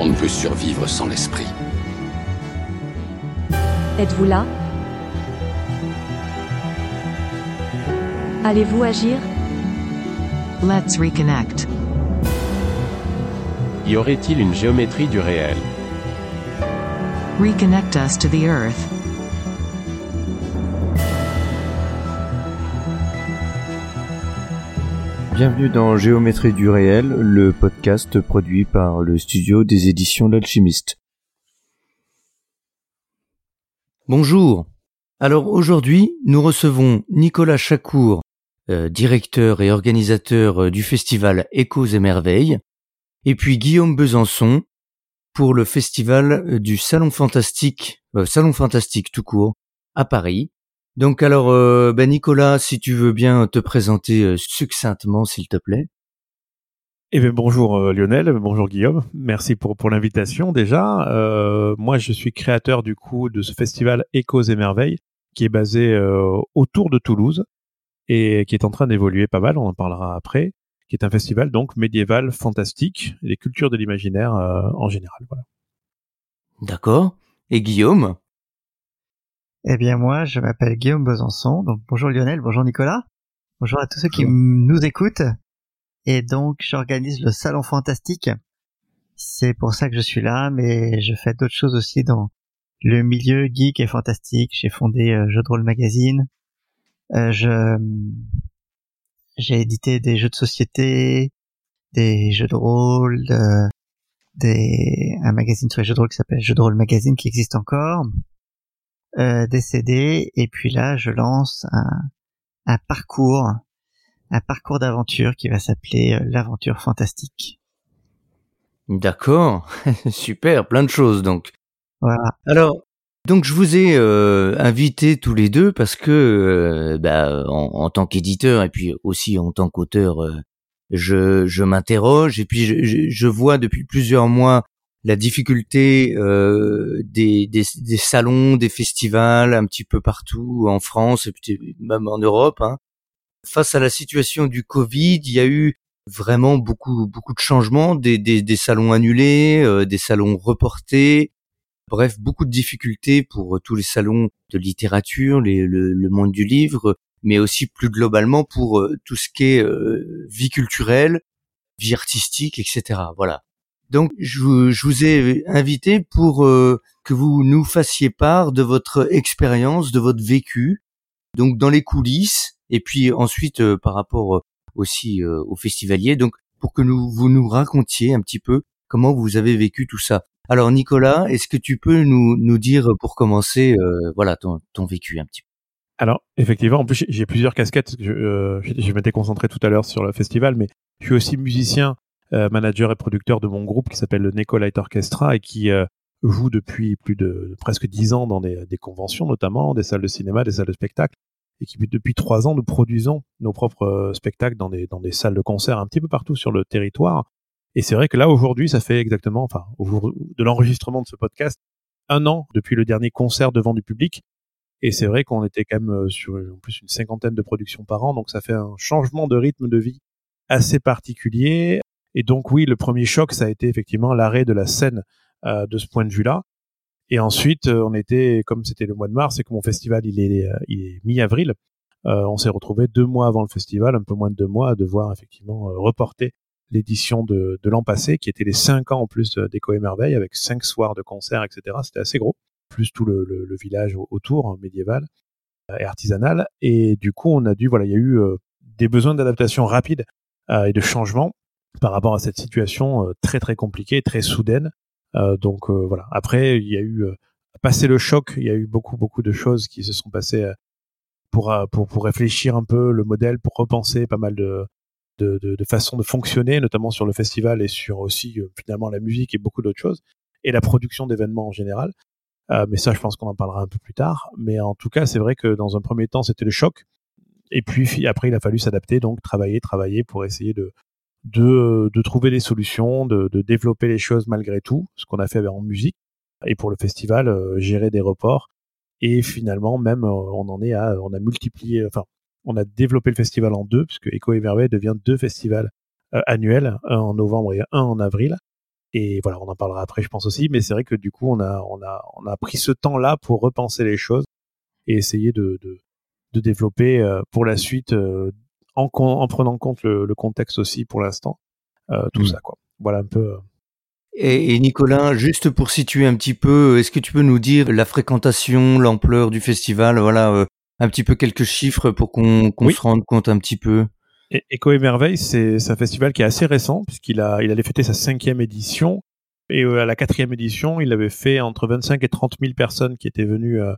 On ne peut survivre sans l'esprit. Êtes-vous là? Allez-vous agir? Let's reconnect. Y aurait-il une géométrie du réel? Reconnect us to the earth. Bienvenue dans Géométrie du réel, le podcast produit par le studio des éditions L'Alchimiste. Bonjour. Alors aujourd'hui, nous recevons Nicolas Chacour, euh, directeur et organisateur euh, du festival Échos et Merveilles, et puis Guillaume Besançon pour le festival euh, du Salon Fantastique, Salon Fantastique tout court, à Paris. Donc alors, ben Nicolas, si tu veux bien te présenter succinctement, s'il te plaît. Eh bien, bonjour Lionel, bonjour Guillaume, merci pour, pour l'invitation déjà. moi, je suis créateur du coup de ce festival Échos et Merveilles, qui est basé autour de Toulouse et qui est en train d'évoluer pas mal, on en parlera après, qui est un festival donc médiéval fantastique, des cultures de l'imaginaire en général. Voilà. D'accord. Et Guillaume? Eh bien moi, je m'appelle Guillaume Besançon. Donc bonjour Lionel, bonjour Nicolas. Bonjour à tous ceux qui nous écoutent. Et donc j'organise le Salon Fantastique. C'est pour ça que je suis là, mais je fais d'autres choses aussi dans le milieu geek et fantastique. J'ai fondé euh, Jeux de rôle magazine. Euh, je j'ai édité des jeux de société, des jeux de rôle, euh, des un magazine sur les jeux de rôle qui s'appelle Jeux de rôle magazine qui existe encore euh, décédé et puis là je lance un, un parcours un parcours d'aventure qui va s'appeler euh, l'aventure fantastique. D'accord, super, plein de choses donc. Voilà. Alors donc je vous ai euh, invité tous les deux parce que euh, bah, en, en, tant qu'éditeur et puis aussi en tant qu'auteur, euh, je, je m'interroge et puis je, je, vois depuis plusieurs mois la difficulté euh, des, des, des, salons, des festivals un petit peu partout en France et même en Europe. Hein. Face à la situation du Covid, il y a eu vraiment beaucoup beaucoup de changements, des, des, des salons annulés, euh, des salons reportés. Bref, beaucoup de difficultés pour tous les salons de littérature, les, le, le, monde du livre, mais aussi plus globalement pour euh, tout ce qui est euh, vie culturelle, vie artistique, etc. Voilà. Donc, je, vous ai invité pour euh, que vous nous fassiez part de votre expérience, de votre vécu, donc dans les coulisses, et puis ensuite euh, par rapport euh, aussi aux festivaliers, donc pour que nous, vous nous racontiez un petit peu comment vous avez vécu tout ça. Alors Nicolas, est-ce que tu peux nous, dire pour commencer, voilà ton, vécu un petit peu? Alors, effectivement, en plus, j'ai plusieurs casquettes. Je, m'étais concentré tout à l'heure sur le festival, mais je suis aussi musicien euh, manager et producteur de mon groupe qui s'appelle le Neko Light Orchestra et qui euh, joue depuis plus de presque dix ans dans des, des, conventions notamment, des salles de cinéma, des salles de spectacle, et qui depuis trois ans nous produisons nos propres euh, spectacles dans des, dans des salles de concert un petit peu partout sur le territoire. Et c'est vrai que là aujourd'hui, ça fait exactement, enfin, au jour de l'enregistrement de ce podcast, un an depuis le dernier concert devant du public. Et c'est vrai qu'on était quand même sur en plus une cinquantaine de productions par an, donc ça fait un changement de rythme de vie assez particulier, et donc oui, le premier choc, ça a été effectivement l'arrêt de la scène euh, de ce point de vue-là. Et ensuite, euh, on était, comme c'était le mois de mars et que mon festival il est, euh, il est mi-avril, on s'est retrouvé deux mois avant le festival, un peu moins de deux mois, à devoir effectivement reporter l'édition de, de l'an passé, qui était les cinq ans en plus d'Eco et Merveille, avec cinq soirs de concerts, etc. C'était assez gros, plus tout le, le, village autour, hein, médiéval et artisanal. Et du coup, on a dû, voilà, il y a eu des besoins d'adaptation rapide et de changement par rapport à cette situation euh, très très compliquée, très soudaine. Euh, donc euh, voilà. Après, il y a eu passé le choc, il y a eu beaucoup beaucoup de choses qui se sont passées pour pour pour réfléchir un peu le modèle, pour repenser pas mal de de, de, façons de fonctionner, notamment sur le festival et sur aussi finalement la musique et beaucoup d'autres choses, et la production d'événements en général. Mais ça, je pense qu'on en parlera un peu plus tard. Mais en tout cas, c'est vrai que dans un premier temps, c'était le choc. Et puis après, il a fallu s'adapter, donc travailler, travailler pour essayer de, de, de trouver des solutions, de, développer les choses malgré tout, ce qu'on a fait en musique, et pour le festival, euh, gérer des reports. Et finalement, même, euh, on en est à, on a multiplié, enfin, on a développé le festival en deux, puisque Echo et devient deux festivals euh, annuels, un en novembre et un en avril. Et voilà, on en parlera après, je pense aussi. Mais c'est vrai que du coup, on a, on a, on a pris ce temps-là pour repenser les choses et essayer de, de, développer euh, pour la suite, euh, en, en prenant en compte le, le contexte aussi pour l'instant, euh, tout Mm. ça quoi. Voilà un peu. euh, Et, et Nicolas, juste pour situer un petit peu, est-ce que tu peux nous dire la fréquentation, l'ampleur du festival, voilà, euh, un petit peu quelques chiffres pour qu'on qu'on Oui. se rende compte un petit peu? Et Echo et Merveille, c'est un festival qui est assez récent puisqu'il a il allait fêter sa cinquième édition et euh, à la quatrième édition, il avait fait entre 25 et 30 000 personnes qui étaient venues euh,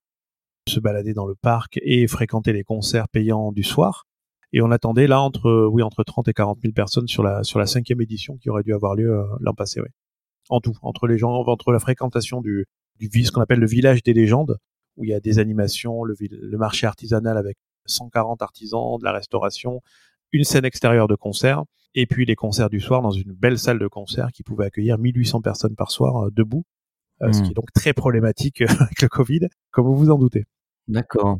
se balader dans le parc et fréquenter les concerts payants du soir. Et on attendait là entre euh, oui entre 30 et 40 000 personnes sur la sur la cinquième édition qui aurait dû avoir lieu euh, l'an passé. Oui. En tout, entre les gens, entre la fréquentation du du ce qu'on appelle le village des légendes où il y a des animations, le, le marché artisanal avec 140 artisans, de la restauration, une scène extérieure de concert, et puis les concerts du soir dans une belle salle de concert qui pouvait accueillir 1800 personnes par soir euh, debout, euh, ce qui est donc très problématique avec le Covid, comme vous vous en doutez? D'accord.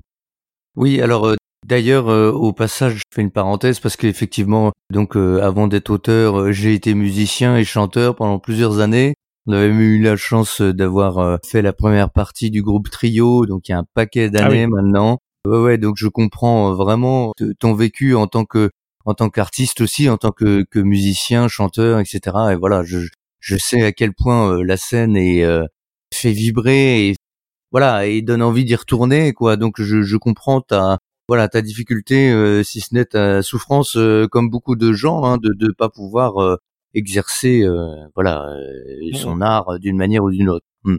Oui, alors euh, d'ailleurs euh, au passage, je fais une parenthèse parce qu'effectivement, donc euh, avant d'être auteur, euh, j'ai été musicien et chanteur pendant plusieurs années. On avait même eu la chance euh, d'avoir euh, fait la première partie du groupe Trio, donc il y a un paquet d'années Ah oui. maintenant. Ouais, ouais, donc je comprends vraiment ton vécu en tant que en tant qu'artiste aussi, en tant que, que musicien, chanteur, etc. Et voilà, je je sais à quel point la scène est euh, fait vibrer et voilà et donne envie d'y retourner quoi. Donc je, je comprends ta voilà ta difficulté, euh, si ce n'est ta souffrance, euh, comme beaucoup de gens, hein, de de pas pouvoir euh, exercer voilà son art d'une manière ou d'une autre. Hmm.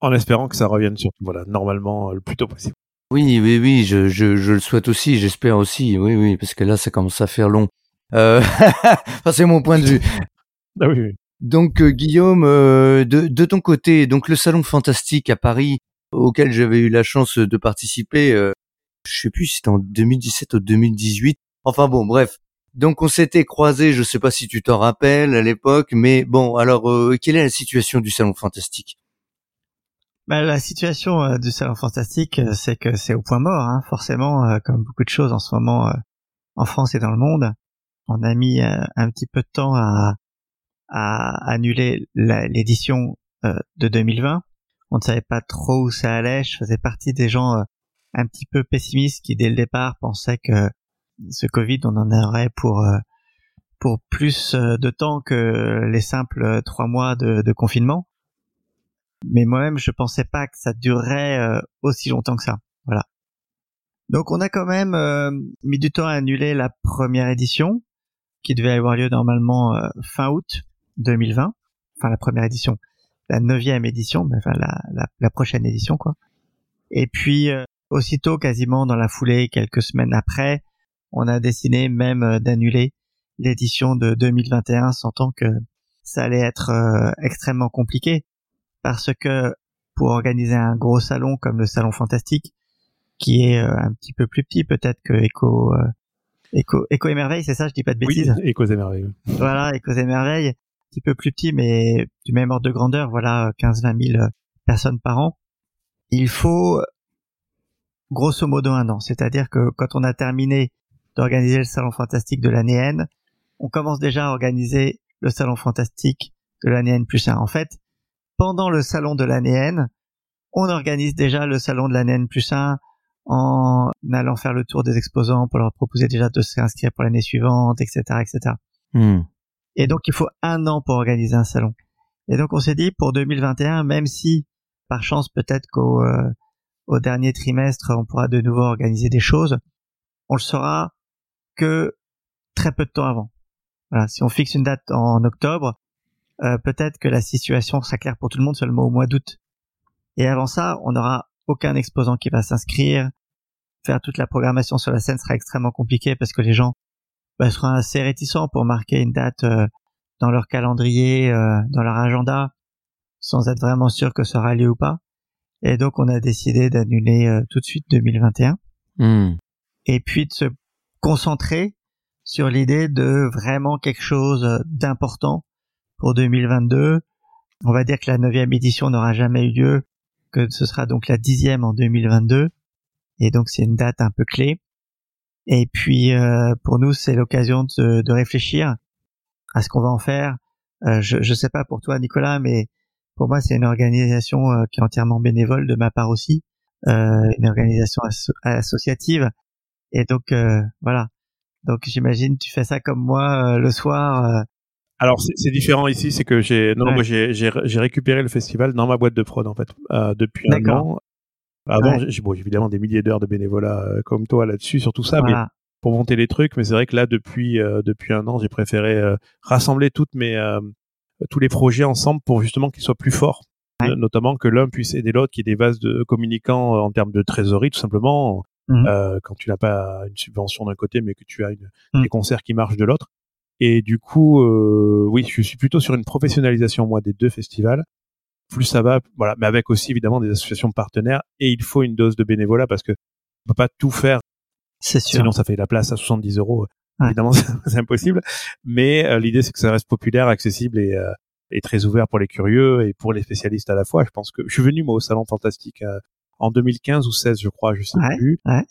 En espérant que ça revienne surtout, voilà, normalement le plus tôt possible. Oui, oui, oui, je, je, je le souhaite aussi, j'espère aussi, oui, oui, parce que là, ça commence à faire long. Enfin, c'est mon point de vue. Ah oui, oui. Donc, Guillaume, de, de ton côté, donc le Salon Fantastique à Paris, auquel j'avais eu la chance de participer, je sais plus si c'était en 2017 ou 2018. Enfin bon, bref. Donc, on s'était croisés, je sais pas si tu t'en rappelles à l'époque, mais bon, alors, euh, quelle est la situation du Salon Fantastique? Bah, la situation euh, du salon fantastique, euh, c'est que c'est au point mort, hein, forcément, euh, comme beaucoup de choses en ce moment en France et dans le monde. On a mis un petit peu de temps à, à annuler l'édition de 2020. On ne savait pas trop où ça allait. Je faisais partie des gens un petit peu pessimistes qui, dès le départ, pensaient que ce Covid, on en aurait pour euh, pour plus euh, de temps que les simples trois mois de, de confinement mais moi-même je pensais pas que ça durerait euh, aussi longtemps que ça. Voilà. Donc on a quand même euh, mis du temps à annuler la première édition qui devait avoir lieu normalement fin août 2020, enfin la première édition, la neuvième édition, mais enfin la, la, la prochaine édition quoi. Et puis euh, aussitôt, quasiment dans la foulée, quelques semaines après, on a décidé même euh, d'annuler l'édition de 2021, sentant que ça allait être euh, extrêmement compliqué. Parce que pour organiser un gros salon comme le salon fantastique qui est euh, un petit peu plus petit peut-être que Echo euh, Echo Echo et merveille c'est ça je dis pas de Oui, bêtises? Et cause et merveilles. voilà Echo et merveille un petit peu plus petit mais du même ordre de grandeur voilà 15 20 000 personnes par an. Il faut grosso modo un an c'est-à-dire que quand on a terminé d'organiser le salon fantastique de l'année N on commence déjà à organiser le salon fantastique de l'année N plus 1 en fait pendant le salon de l'année N, on organise déjà le salon de l'année N plus 1 en allant faire le tour des exposants pour leur proposer déjà de s'inscrire pour l'année suivante, etc., etc. Hmm. Et donc, il faut un an pour organiser un salon. Et donc, on s'est dit, pour 2021, même si, par chance, peut-être qu'au euh, au dernier trimestre, on pourra de nouveau organiser des choses, on le saura que très peu de temps avant. Voilà, si on fixe une date en octobre, euh, peut-être que la situation sera claire pour tout le monde seulement au mois d'août. Et avant ça, on n'aura aucun exposant qui va s'inscrire. Faire toute la programmation sur la scène sera extrêmement compliqué parce que les gens bah, seront assez réticents pour marquer une date euh, dans leur calendrier, euh, dans leur agenda, sans être vraiment sûr que ça aura lieu ou pas. Et donc, on a décidé d'annuler euh, tout de suite 2021 Hmm. et puis de se concentrer sur l'idée de vraiment quelque chose d'important pour 2022. On va dire que la neuvième édition n'aura jamais eu lieu, que ce sera donc la dixième en 2022. Et donc c'est une date un peu clé. Et puis euh, pour nous, c'est l'occasion de, de réfléchir à ce qu'on va en faire Euh, je je sais pas pour toi Nicolas, mais pour moi c'est une organisation euh, qui est entièrement bénévole de ma part aussi, euh, une organisation associative. Et donc voilà. Donc j'imagine tu fais ça comme moi le soir. Alors c'est différent ici, c'est que j'ai non moi j'ai j'ai récupéré le festival dans ma boîte de prod en fait depuis un an. Avant j'ai bon évidemment des milliers d'heures de bénévolat comme toi là-dessus sur tout ça, mais pour monter les trucs. Mais c'est vrai que là depuis depuis un an j'ai préféré rassembler toutes mes tous les projets ensemble pour justement qu'ils soient plus forts. Notamment que l'un puisse aider l'autre, qu'il y ait des vases de communicants en termes de trésorerie, tout simplement. Mmh. Euh, quand tu n'as pas une subvention d'un côté, mais que tu as une, mmh. des concerts qui marchent de l'autre. Et du coup, euh, oui, je suis plutôt sur une professionnalisation moi des deux festivals. Plus ça va, voilà, mais avec aussi évidemment des associations partenaires. Et il faut une dose de bénévolat parce que on peut pas tout faire. C'est sûr. Sinon, ça fait la place à 70 euros. Évidemment, c'est impossible. Mais euh, l'idée, c'est que ça reste populaire, accessible et, euh, et très ouvert pour les curieux et pour les spécialistes à la fois. Je pense que je suis venu moi au salon fantastique euh, en 2015 ou 16, je crois, je sais plus. Ouais.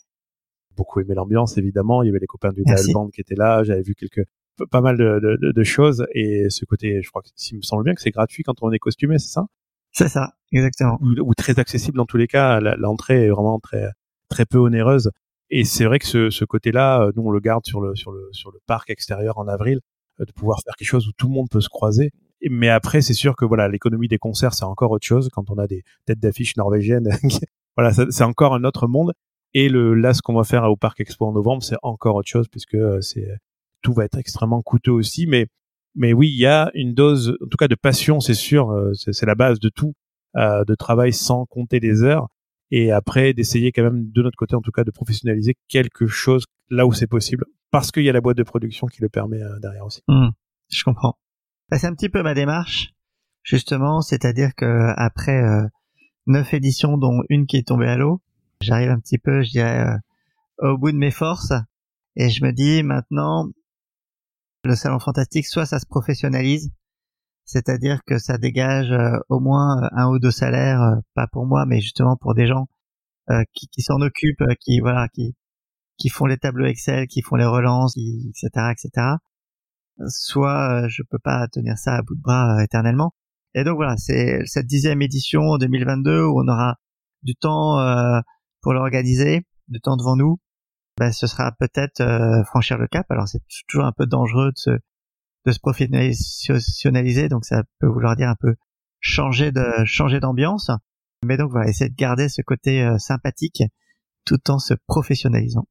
Beaucoup aimé l'ambiance, évidemment. Il y avait les copains du Dial Band qui étaient là. J'avais vu quelques pas mal de, de, de, choses et ce côté, je crois que me semble bien que c'est gratuit quand on est costumé, c'est ça? C'est ça, exactement. Ou, ou, très accessible dans tous les cas. L'entrée est vraiment très très peu onéreuse et c'est vrai que ce, ce côté-là, euh, nous on le garde sur le sur le sur le parc extérieur en avril, euh, de pouvoir faire quelque chose où tout le monde peut se croiser. Mais après, c'est sûr que voilà, l'économie des concerts, c'est encore autre chose. Quand on a des têtes d'affiche norvégiennes, voilà, c'est encore un autre monde. Et le là, ce qu'on va faire au Parc Expo en novembre, c'est encore autre chose puisque euh, c'est tout va être extrêmement coûteux aussi. Mais mais oui, il y a une dose, en tout cas de passion, c'est sûr, c'est la base de tout, euh, de travail sans compter les heures et après d'essayer quand même de notre côté en tout cas de professionnaliser quelque chose là où c'est possible parce qu'il y a la boîte de production qui le permet euh, derrière aussi. Mmh, je comprends. Bah, c'est un petit peu ma démarche justement, c'est-à-dire que après euh, neuf éditions dont une qui est tombée à l'eau, j'arrive un petit peu, je dirais, euh, au bout de mes forces et je me dis maintenant le salon fantastique soit ça se professionnalise c'est-à-dire que ça dégage euh, au moins euh, un ou deux salaires, euh, pas pour moi, mais justement pour des gens qui, qui s'en occupent, qui voilà, qui qui font les tableaux Excel, qui font les relances, etc., etc. Soit je peux pas tenir ça à bout de bras éternellement. Et donc voilà, c'est cette dixième édition 2022 où on aura du temps pour l'organiser, du temps devant nous. Ben, ce sera peut-être franchir le cap. Alors c'est toujours un peu dangereux de se de se professionnaliser, donc ça peut vouloir dire un peu changer de changer d'ambiance. Mais donc voilà, essayer de garder ce côté euh, sympathique tout en se professionnalisant.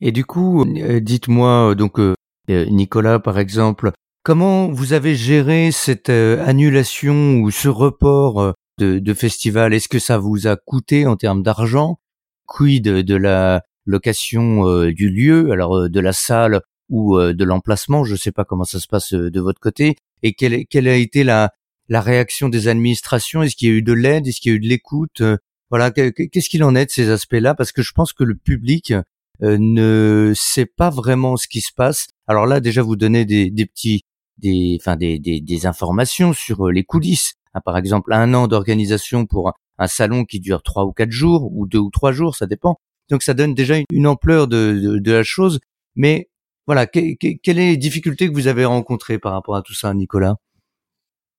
Et du coup, euh, dites-moi euh, donc Nicolas par exemple, comment vous avez géré cette annulation ou ce report de, de festival? Est-ce que ça vous a coûté en termes d'argent? Quid de la location du lieu, alors de la salle ou euh, de l'emplacement. Je ne sais pas comment ça se passe euh, de votre côté. Et quelle, quelle a été la, la réaction des administrations? Est-ce qu'il y a eu de l'aide? Est-ce qu'il y a eu de l'écoute? Euh, Voilà, qu'est-ce qu'il en est de ces aspects-là? Parce que je pense que le public ne sait pas vraiment ce qui se passe. Alors là, déjà, vous donnez des, des petits, des, enfin des, des, des, informations sur les coulisses. Hein, par exemple, un an d'organisation pour un, salon qui dure trois ou quatre jours ou deux ou trois jours, ça dépend. Donc ça donne déjà une, ampleur de, de, de, la chose. Mais voilà, quelles sont les difficultés que vous avez rencontrées par rapport à tout ça, Nicolas?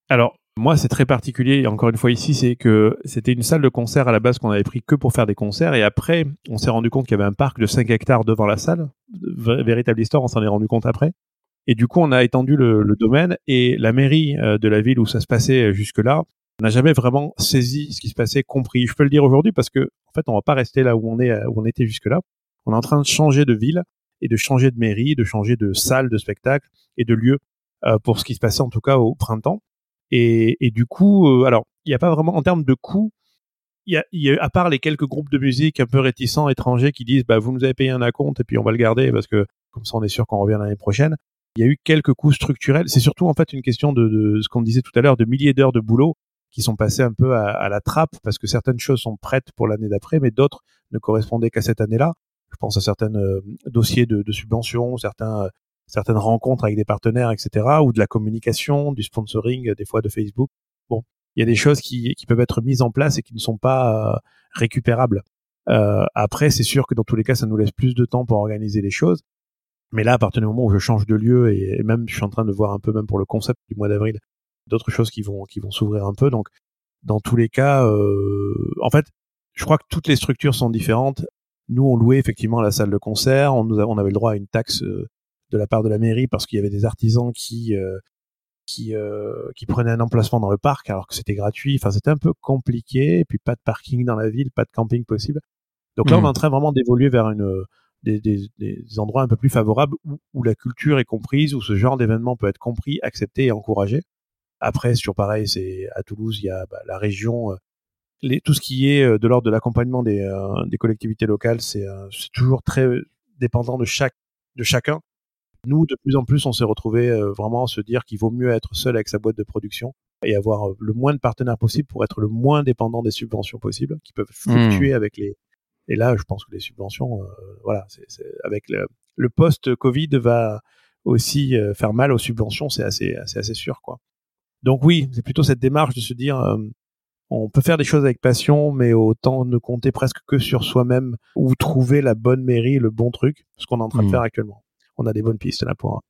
Alors, moi, c'est très particulier. Encore une fois, ici, c'est que c'était une salle de concert à la base qu'on avait pris que pour faire des concerts. Et après, on s'est rendu compte qu'il y avait un parc de 5 hectares devant la salle. Véritable histoire, on s'en est rendu compte après. Et du coup, on a étendu le, domaine et la mairie euh, de la ville où ça se passait euh, jusque-là n'a jamais vraiment saisi ce qui se passait, compris. Je peux le dire aujourd'hui parce que, en fait, on va pas rester là où on est, où on était jusque-là. On est en train de changer de ville et de changer de mairie, de changer de salle de spectacle et de lieu euh, pour ce qui se passait en tout cas au printemps. Et, et du coup, euh, alors il n'y a pas vraiment en termes de coûts, il y a, y a, à part les quelques groupes de musique un peu réticents étrangers qui disent bah vous nous avez payé un acompte et puis on va le garder parce que comme ça on est sûr qu'on revient l'année prochaine. Il y a eu quelques coûts structurels. C'est surtout en fait une question de, de ce qu'on disait tout à l'heure de milliers d'heures de boulot qui sont passées un peu à, à, la trappe parce que certaines choses sont prêtes pour l'année d'après, mais d'autres ne correspondaient qu'à cette année-là. Je pense à certains euh, dossiers de, de subvention, certains, euh, certaines rencontres avec des partenaires, etc., ou de la communication, du sponsoring, euh, des fois de Facebook. Bon, il y a des choses qui, qui peuvent être mises en place et qui ne sont pas récupérables. Euh, après, c'est sûr que dans tous les cas, ça nous laisse plus de temps pour organiser les choses. Mais là, à partir du moment où je change de lieu et, même je suis en train de voir un peu même pour le concept du mois d'avril, d'autres choses qui vont qui vont s'ouvrir un peu. Donc, dans tous les cas, euh, en fait, je crois que toutes les structures sont différentes. Nous, on louait effectivement la salle de concert. On, nous on avait le droit à une taxe euh, de la part de la mairie parce qu'il y avait des artisans qui euh, qui euh, qui prenaient un emplacement dans le parc alors que c'était gratuit. Enfin, c'était un peu compliqué. Et puis pas de parking dans la ville, pas de camping possible. Donc là, on est en train vraiment d'évoluer vers une des, des, des, endroits un peu plus favorables où, où, la culture est comprise, où ce genre d'événement peut être compris, accepté et encouragé. Après, sur pareil, c'est à Toulouse, il y a bah, la région, les, tout ce qui est de l'ordre de l'accompagnement des, des collectivités locales, c'est toujours très dépendant de chaque de chacun. Nous, de plus en plus, on s'est retrouvé euh, vraiment à se dire qu'il vaut mieux être seul avec sa boîte de production et avoir euh, le moins de partenaires possible pour être le moins dépendant des subventions possibles, qui peuvent fluctuer mmh. avec les. Et là, je pense que les subventions, euh, voilà, c'est, avec le, le post-Covid va aussi faire mal aux subventions, c'est assez, assez, assez sûr, quoi. Donc oui, c'est plutôt cette démarche de se dire, on peut faire des choses avec passion, mais autant ne compter presque que sur soi-même ou trouver la bonne mairie, le bon truc, ce qu'on est en train de mmh. faire actuellement on a des bonnes pistes là pour,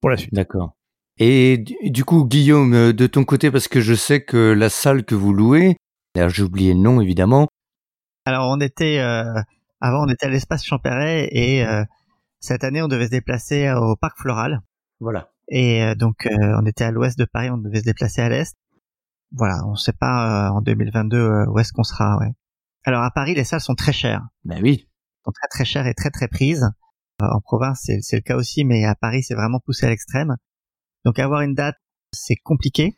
pour la suite. D'accord. Et du coup, Guillaume, euh, de ton côté, parce que je sais que la salle que vous louez, alors j'ai oublié le nom évidemment. Alors on était euh, avant on était à l'espace Champéret et euh, cette année on devait se déplacer au parc Floral. Voilà. Et donc on était à l'ouest de Paris, on devait se déplacer à l'est. Voilà, on ne sait pas en 2022 où est-ce qu'on sera. Ouais. Alors à Paris les salles sont très chères. Ben oui. Sont très très chères et très très prises. Euh, en province, c'est le cas aussi, mais à Paris, c'est vraiment poussé à l'extrême. Donc avoir une date, c'est compliqué.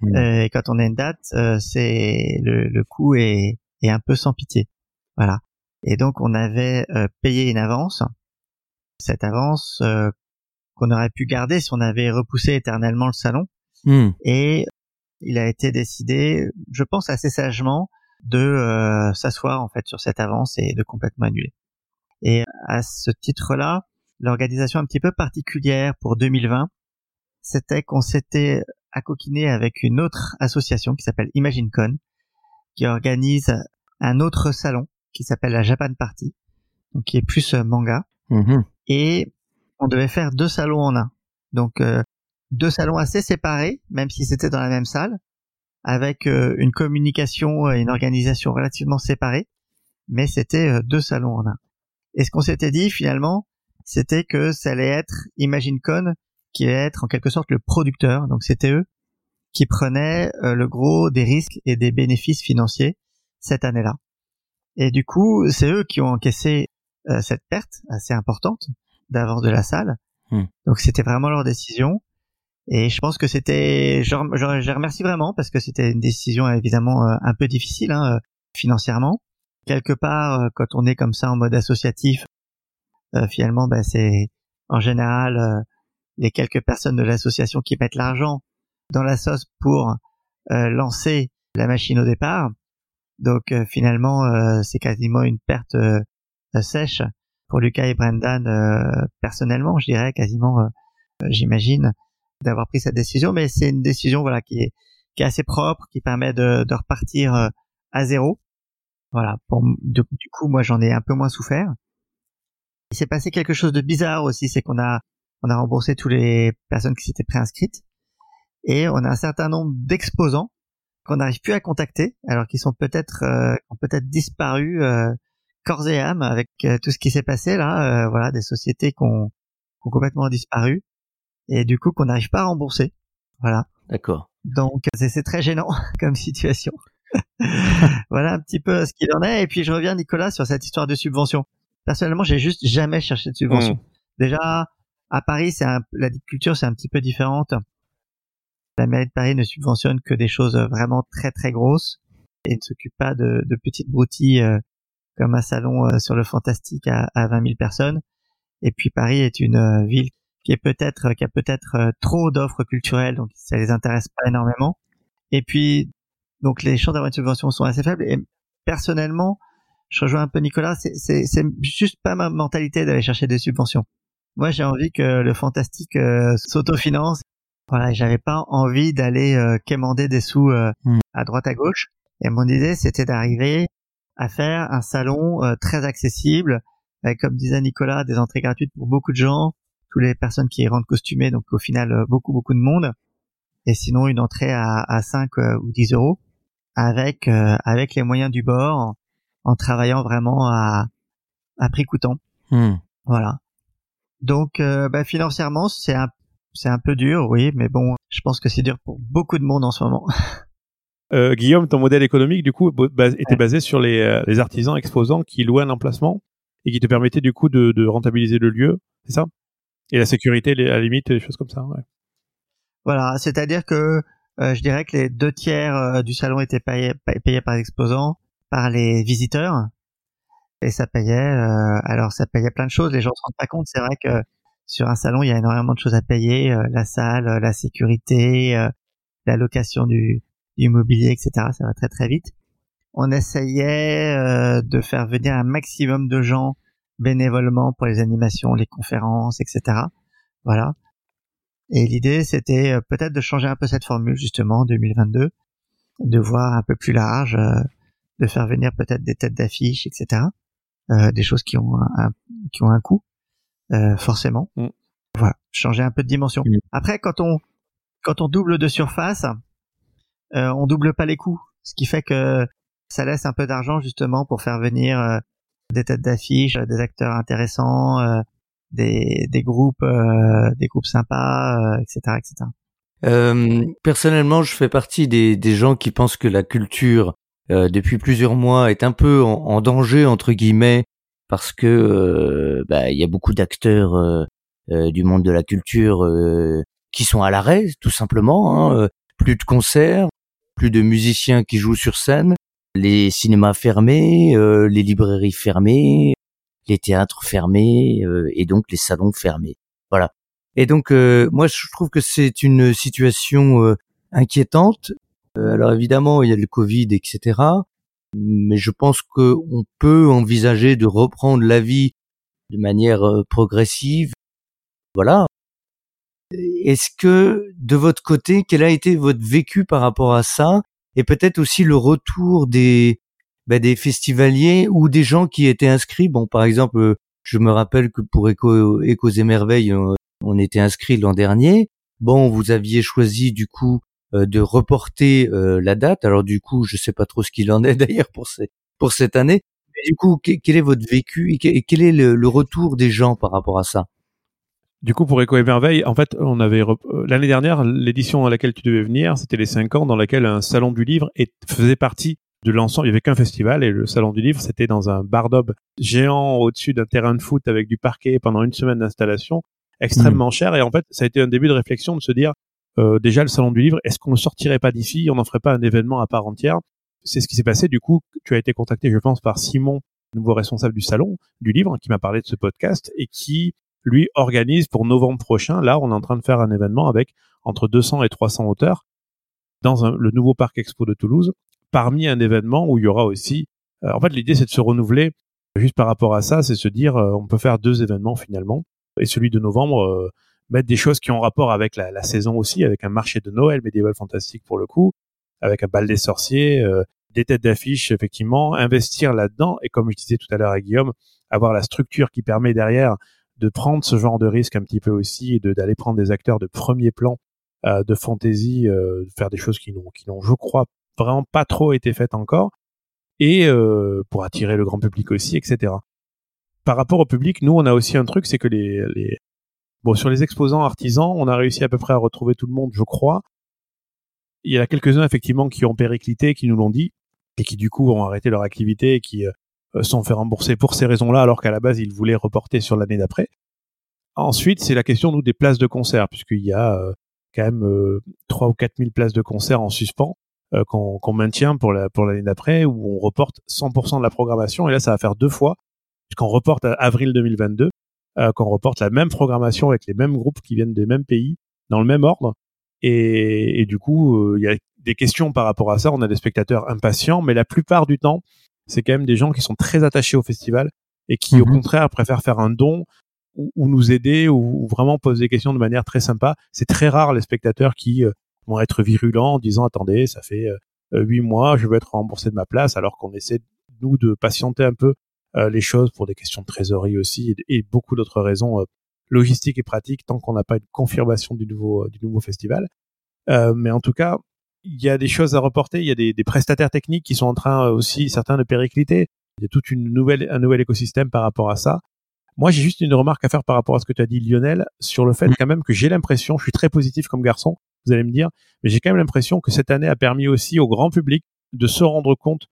Mmh. Euh, et quand on a une date, euh, c'est le, le coût est, est, un peu sans pitié. Voilà. Et donc on avait payé une avance. Cette avance qu'on aurait pu garder si on avait repoussé éternellement le salon. Mmh. Et il a été décidé, je pense assez sagement, de s'asseoir en fait sur cette avance et de complètement annuler. Et à ce titre-là, l'organisation un petit peu particulière pour 2020, c'était qu'on s'était accoquiné avec une autre association qui s'appelle ImagineCon, qui organise un autre salon qui s'appelle la Japan Party, donc qui est plus euh, manga. Mm-hmm. Et on devait faire deux salons en un. Donc euh, deux salons assez séparés, même si c'était dans la même salle, avec euh, une communication et une organisation relativement séparée, mais c'était deux salons en un. Et ce qu'on s'était dit finalement, c'était que ça allait être ImagineCon qui allait être en quelque sorte le producteur. Donc c'était eux qui prenaient euh, le gros des risques et des bénéfices financiers cette année-là. Et du coup, c'est eux qui ont encaissé euh, cette perte assez importante d'avance de la salle. Hmm. Donc c'était vraiment leur décision. Et je pense que c'était, je, je, remercie vraiment parce que c'était une décision évidemment euh, un peu difficile hein, financièrement quelque part, euh, quand on est comme ça en mode associatif, euh, finalement, bah, c'est en général euh, les quelques personnes de l'association qui mettent l'argent dans la sauce pour lancer la machine au départ. Donc finalement, c'est quasiment une perte sèche pour Lucas et Brendan personnellement, je dirais quasiment, j'imagine, d'avoir pris cette décision. Mais c'est une décision voilà qui est qui est assez propre, qui permet de, de repartir à zéro voilà. Pour, du coup, moi, j'en ai un peu moins souffert. Il s'est passé quelque chose de bizarre aussi, c'est qu'on a, on a remboursé toutes les personnes qui s'étaient préinscrites et on a un certain nombre d'exposants qu'on n'arrive plus à contacter, alors qu'ils sont peut-être, euh, peut-être disparu euh, corps et âme avec euh, tout ce qui s'est passé là. Euh, voilà, des sociétés qui ont, qui ont complètement disparu et du coup qu'on n'arrive pas à rembourser. Voilà. D'accord. Donc c'est très gênant comme situation. voilà un petit peu ce qu'il en est. Et puis je reviens, Nicolas, sur cette histoire de subvention. Personnellement, j'ai juste jamais cherché de subvention. Mmh. Déjà, à Paris, c'est la culture, c'est un petit peu différente. La mairie de Paris ne subventionne que des choses vraiment très très grosses et ne s'occupe pas de, petites broutilles euh, comme un salon euh, sur le fantastique à, à 20 000 personnes. Et puis Paris est une euh, ville qui est peut-être qui a peut-être trop d'offres culturelles, donc ça les intéresse pas énormément. Et puis donc les chances d'avoir une subvention sont assez faibles. Et personnellement, je rejoins un peu Nicolas, c'est juste pas ma mentalité d'aller chercher des subventions. Moi, j'ai envie que le fantastique euh, s'autofinance. Voilà, j'avais pas envie d'aller euh, quémander des sous euh, hmm. à droite à gauche. Et mon idée, c'était d'arriver à faire un salon euh, très accessible avec, comme disait Nicolas, des entrées gratuites pour beaucoup de gens, toutes les personnes qui rentrent costumées, donc au final euh, beaucoup beaucoup de monde, et sinon une entrée à, à 5 euh, ou 10 euros, avec euh, avec les moyens du bord, en, en travaillant vraiment à, à prix coûtant. Hmm. Voilà. Donc euh, bah, financièrement c'est un c'est un peu dur, oui, mais bon, je pense que c'est dur pour beaucoup de monde en ce moment. Euh, Guillaume, ton modèle économique, du coup, bas- était basé sur les, euh, les artisans exposants qui louaient un emplacement et qui te permettaient, du coup, de, de rentabiliser le lieu, c'est ça? Et la sécurité, à la limite, des choses comme ça, ouais. Voilà, c'est-à-dire que euh, je dirais que les deux tiers euh, du salon étaient payés, pay- payés par les exposants, par les visiteurs, et ça payait. euh, alors ça payait plein de choses. Les gens se rendent pas compte. C'est vrai que sur un salon, il y a énormément de choses à payer euh, la salle, euh, la sécurité, la location du, du mobilier, etc. Ça va très très vite. On essayait de faire venir un maximum de gens bénévolement pour les animations, les conférences, etc. Voilà. Et l'idée, c'était euh, peut-être de changer un peu cette formule justement en 2022, de voir un peu plus large, euh, de faire venir peut-être des têtes d'affiche, etc. Euh, des choses qui ont un, un- qui ont un coût, euh, forcément. Mm. Voilà, changer un peu de dimension. Mm. Après, quand on quand on double de surface, euh, on double pas les coûts, ce qui fait que ça laisse un peu d'argent justement pour faire venir euh, des têtes d'affiche, des acteurs intéressants, euh, des, des groupes, euh, des groupes sympas, euh, etc., etc. Euh, personnellement, je fais partie des, des gens qui pensent que la culture, euh, depuis plusieurs mois, est un peu en, en danger entre guillemets parce que euh, bah, il y a beaucoup d'acteurs du monde de la culture qui sont à l'arrêt, tout simplement. Hein, plus de concerts, plus de musiciens qui jouent sur scène, les cinémas fermés, euh, les librairies fermées, les théâtres fermés euh, et donc les salons fermés. Voilà. Et donc, euh, moi, je trouve que c'est une situation euh, inquiétante. Euh, alors évidemment, il y a le Covid, etc. Mais je pense qu'on peut envisager de reprendre la vie de manière euh, progressive. Voilà. Est-ce que, de votre côté, quel a été votre vécu par rapport à ça? Et peut-être aussi le retour des, bah, des festivaliers ou des gens qui étaient inscrits. Bon, par exemple, euh, je me rappelle que pour Écho, Échos et Merveilles, euh, on était inscrit l'an dernier. Bon, vous aviez choisi du coup euh, de reporter la date. Alors du coup, je sais pas trop ce qu'il en est d'ailleurs pour ces, pour cette année. Mais du coup, que- quel est votre vécu et que- et quel est le retour des gens par rapport à ça? Du coup, pour Echo et Merveille, en fait, on avait rep- euh, l'année dernière l'édition à laquelle tu devais venir, c'était les 5 ans dans laquelle un salon du livre est- faisait partie de l'ensemble. Il y avait qu'un festival et le salon du livre, c'était dans un bar d'aube géant au-dessus d'un terrain de foot avec du parquet pendant une semaine d'installation, extrêmement cher. Et en fait, ça a été un début de réflexion de se dire euh, déjà le salon du livre, est-ce qu'on ne sortirait pas d'ici, on n'en ferait pas un événement à part entière C'est ce qui s'est passé. Du coup, tu as été contacté, je pense, par Simon, nouveau responsable du salon du livre, qui m'a parlé de ce podcast et qui lui organise pour novembre prochain. Là, on est en train de faire un événement avec entre 200 et 300 auteurs dans le nouveau parc expo de Toulouse, parmi un événement où il y aura aussi. euh, en fait, l'idée c'est de se renouveler. Juste par rapport à ça, c'est se dire euh, on peut faire deux événements finalement. Et celui de novembre, euh, mettre des choses qui ont rapport avec la, la saison aussi, avec un marché de Noël médiéval fantastique pour le coup, avec un bal des sorciers, des têtes d'affiche effectivement, investir là-dedans. Et comme je disais tout à l'heure à Guillaume, avoir la structure qui permet derrière de prendre ce genre de risque un petit peu aussi et de- d'aller prendre des acteurs de premier plan euh, de fantasy, euh, faire des choses qui n'ont, qui n'ont, je crois, vraiment pas trop été faites encore, et euh, pour attirer le grand public aussi, etc. Par rapport au public, nous, on a aussi un truc, c'est que les, les, bon, sur les exposants artisans, on a réussi à peu près à retrouver tout le monde, je crois. Il y en a quelques-uns effectivement qui ont périclité, qui nous l'ont dit, et qui du coup ont arrêté leur activité et qui euh, sont fait rembourser pour ces raisons-là, alors qu'à la base ils voulaient reporter sur l'année d'après. Ensuite, c'est la question des places de concert, puisqu'il y a euh, quand même euh, 3 ou 4 000 places de concert en suspens euh, qu'on maintient pour la pour l'année d'après, où on reporte 100% de la programmation. Et là, ça va faire deux fois, puisqu'on reporte à avril 2022, euh, qu'on reporte la même programmation avec les mêmes groupes qui viennent des mêmes pays, dans le même ordre. Et, du coup, euh, il y a des questions par rapport à ça. On a des spectateurs impatients, mais la plupart du temps, c'est quand même des gens qui sont très attachés au festival et qui, au Mhm. contraire, préfèrent faire un don ou, ou nous aider ou, ou vraiment poser des questions de manière très sympa. C'est très rare les spectateurs qui euh, vont être virulents en disant attendez, ça fait euh, huit mois, je veux être remboursé de ma place, alors qu'on essaie nous de patienter un peu euh, les choses pour des questions de trésorerie aussi et, beaucoup d'autres raisons logistiques et pratiques tant qu'on n'a pas une confirmation du nouveau du nouveau festival. mais en tout cas, il y a des choses à reporter. Il y a des, des prestataires techniques qui sont en train aussi certains de péricliter. Il y a toute une nouvelle un nouvel écosystème par rapport à ça. Moi, j'ai juste une remarque à faire par rapport à ce que tu as dit, Lionel, sur le fait quand même que j'ai l'impression, je suis très positif comme garçon, vous allez me dire, mais j'ai quand même l'impression que cette année a permis aussi au grand public de se rendre compte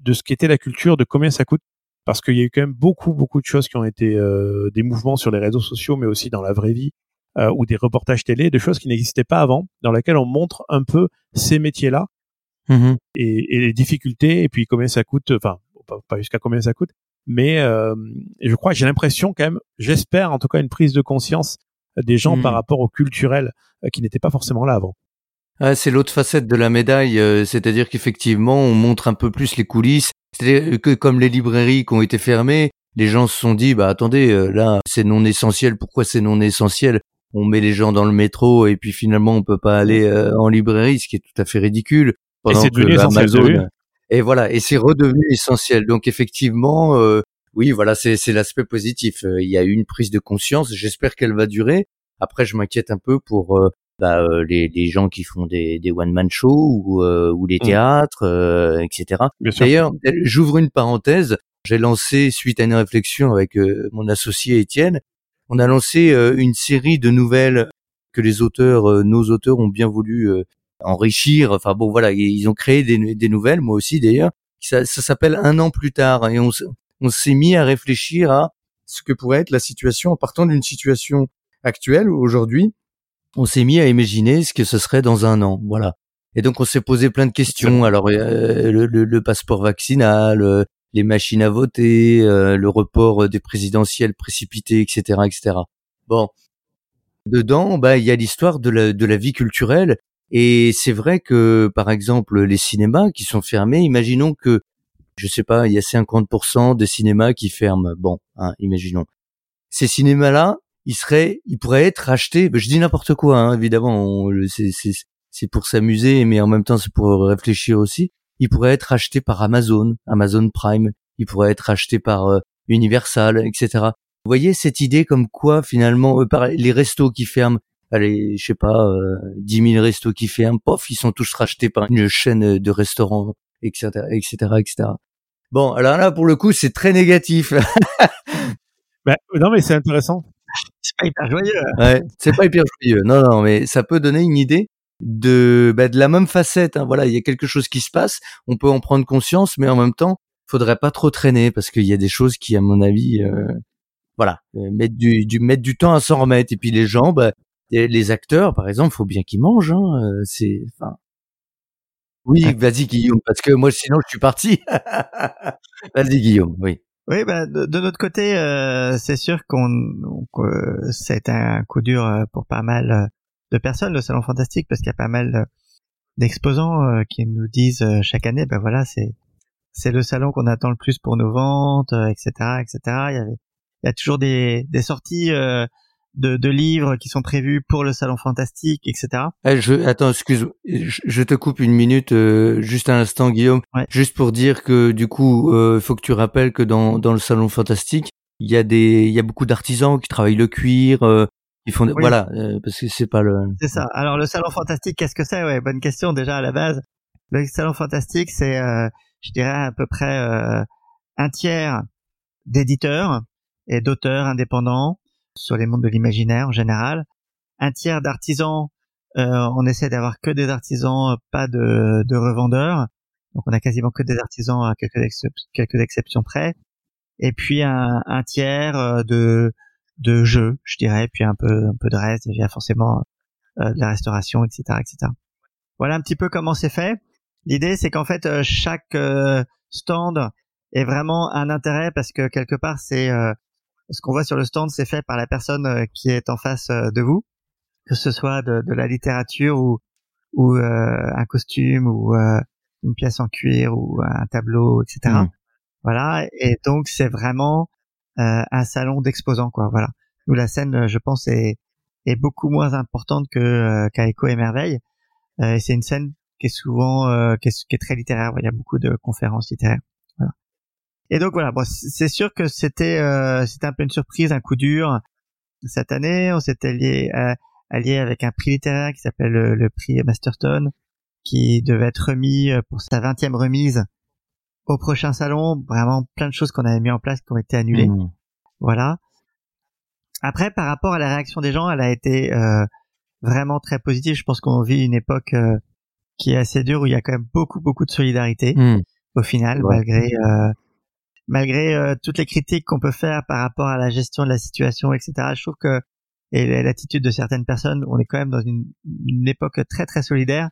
de ce qu'était la culture, de combien ça coûte, parce qu'il y a eu quand même beaucoup, beaucoup de choses qui ont été euh, des mouvements sur les réseaux sociaux, mais aussi dans la vraie vie, euh, ou des reportages télé, des choses qui n'existaient pas avant, dans lesquelles on montre un peu ces métiers-là mm-hmm. et, et, les difficultés, et puis combien ça coûte, enfin, pas jusqu'à combien ça coûte, mais euh, je crois, j'ai l'impression quand même, j'espère en tout cas une prise de conscience des gens par hmm. rapport au culturel euh, qui n'était pas forcément là avant. Ah, c'est l'autre facette de la médaille, euh, c'est-à-dire qu'effectivement, on montre un peu plus les coulisses. C'est-à-dire que comme les librairies qui ont été fermées, les gens se sont dit, bah attendez, là, c'est non essentiel. Pourquoi c'est non essentiel? On met les gens dans le métro et puis finalement, on peut pas aller en librairie, ce qui est tout à fait ridicule. et c'est devenu essentiel. Et voilà, et c'est redevenu essentiel. Donc effectivement, euh, oui, voilà, c'est l'aspect positif. Euh, il y a eu une prise de conscience. J'espère qu'elle va durer. Après, je m'inquiète un peu pour euh, bah, les, les, gens qui font des, des one man shows ou, ou les mmh. théâtres, etc. D'ailleurs, j'ouvre une parenthèse. J'ai lancé suite à une réflexion avec mon associé Étienne. On a lancé une série de nouvelles que les auteurs, nos auteurs ont bien voulu enrichir. Enfin bon, voilà, ils ont créé des, des nouvelles, moi aussi d'ailleurs. Ça, ça s'appelle un an plus tard, et on, on s'est mis à réfléchir à ce que pourrait être la situation en partant d'une situation actuelle aujourd'hui. On s'est mis à imaginer ce que ce serait dans un an, voilà. Et donc on s'est posé plein de questions. Alors euh, le, le, passeport vaccinal, euh, les machines à voter, euh, le report des présidentielles précipitées, etc., etc. Bon, dedans, bah il y a l'histoire de la, de la vie culturelle et c'est vrai que, par exemple, les cinémas qui sont fermés, imaginons que, je sais pas, il y a 50% des cinémas qui ferment. Bon, hein, imaginons. Ces cinémas-là, ils seraient, ils pourraient être achetés. Je dis n'importe quoi, hein, évidemment. C'est pour s'amuser, mais en même temps, c'est pour réfléchir aussi. Ils pourraient être achetés par Amazon, Amazon Prime. Ils pourraient être achetés par euh, Universal, etc. Vous voyez cette idée comme quoi finalement, euh, par les restos qui ferment, allez, je sais pas, euh, 10 000 restos qui ferment, pof, ils sont tous rachetés par une chaîne de restaurants, etc., etc., etc. Bon, alors là, pour le coup, c'est très négatif. ben, non, mais c'est intéressant. C'est pas hyper joyeux. Ouais, c'est pas hyper joyeux. Non, non, mais ça peut donner une idée de, bah, de la même facette. Hein. Voilà, il y a quelque chose qui se passe, on peut en prendre conscience, mais en même temps, faudrait pas trop traîner parce qu'il y a des choses qui, à mon avis, euh, voilà, euh, mettre du, du mettre du temps à s'en remettre. Et puis les gens, bah, les acteurs, par exemple, faut bien qu'ils mangent. Hein, euh, c'est, enfin. Oui, vas-y Guillaume, parce que moi sinon je suis parti. vas-y Guillaume, oui. Oui, bah, de, notre côté, euh, c'est sûr qu'on euh, c'est un coup dur pour pas mal de personnes le salon fantastique parce qu'il y a pas mal d'exposants qui nous disent chaque année, ben voilà, c'est c'est le salon qu'on attend le plus pour nos ventes, etc., etc. Il y avait il y a toujours des des sorties de, de, livres qui sont prévus pour le salon fantastique, etc. Eh, je, attends, excuse, je, te coupe une minute, euh, juste un instant, Guillaume, juste pour dire que du coup, il euh, faut que tu rappelles que dans, dans le salon fantastique, il y a des, il y a beaucoup d'artisans qui travaillent le cuir. Euh, ils font, voilà, euh, parce que c'est pas le. C'est ça. Alors le salon fantastique, qu'est-ce que c'est? Ouais, bonne question déjà à la base. Le salon fantastique, c'est, je dirais à peu près un tiers d'éditeurs et d'auteurs indépendants sur les mondes de l'imaginaire en général. Un tiers d'artisans, euh, on essaie d'avoir que des artisans, pas de, de, revendeurs. Donc on a quasiment que des artisans à quelques, quelques exceptions près. Et puis un, un tiers euh, de, de jeux, je dirais, puis un peu, un peu de reste. Il y a forcément euh, de la restauration, etc., etc. Voilà un petit peu comment c'est fait. L'idée, c'est qu'en fait, euh, chaque stand est vraiment un intérêt parce que quelque part, c'est ce qu'on voit sur le stand, c'est fait par la personne euh, qui est en face euh, de vous, que ce soit de, la littérature ou, ou euh, un costume ou une pièce en cuir ou un tableau, etc. Mmh. Voilà. Et donc c'est vraiment un salon d'exposants, quoi. Voilà. Nous la scène, je pense, est, est beaucoup moins importante que qu'à Echo et Merveille. et c'est une scène qui est souvent qui est, qui, est, très littéraire. Il y a beaucoup de conférences littéraires. Voilà. Et donc voilà, bon, c'est sûr que c'était euh, c'était un peu une surprise, un coup dur. Cette année, on s'était lié, euh, allié avec un prix littéraire qui s'appelle le, prix Masterton, qui devait être remis euh, pour sa 20e remise au prochain salon. Vraiment plein de choses qu'on avait mis en place qui ont été annulées. Mmh. Voilà. Après, par rapport à la réaction des gens, elle a été euh, vraiment très positive. Je pense qu'on vit une époque euh, qui est assez dure où il y a quand même beaucoup beaucoup de solidarité mmh. au final, malgré euh, malgré toutes les critiques qu'on peut faire par rapport à la gestion de la situation, etc. Je trouve que et l'attitude de certaines personnes, on est quand même dans une, une époque très très solidaire.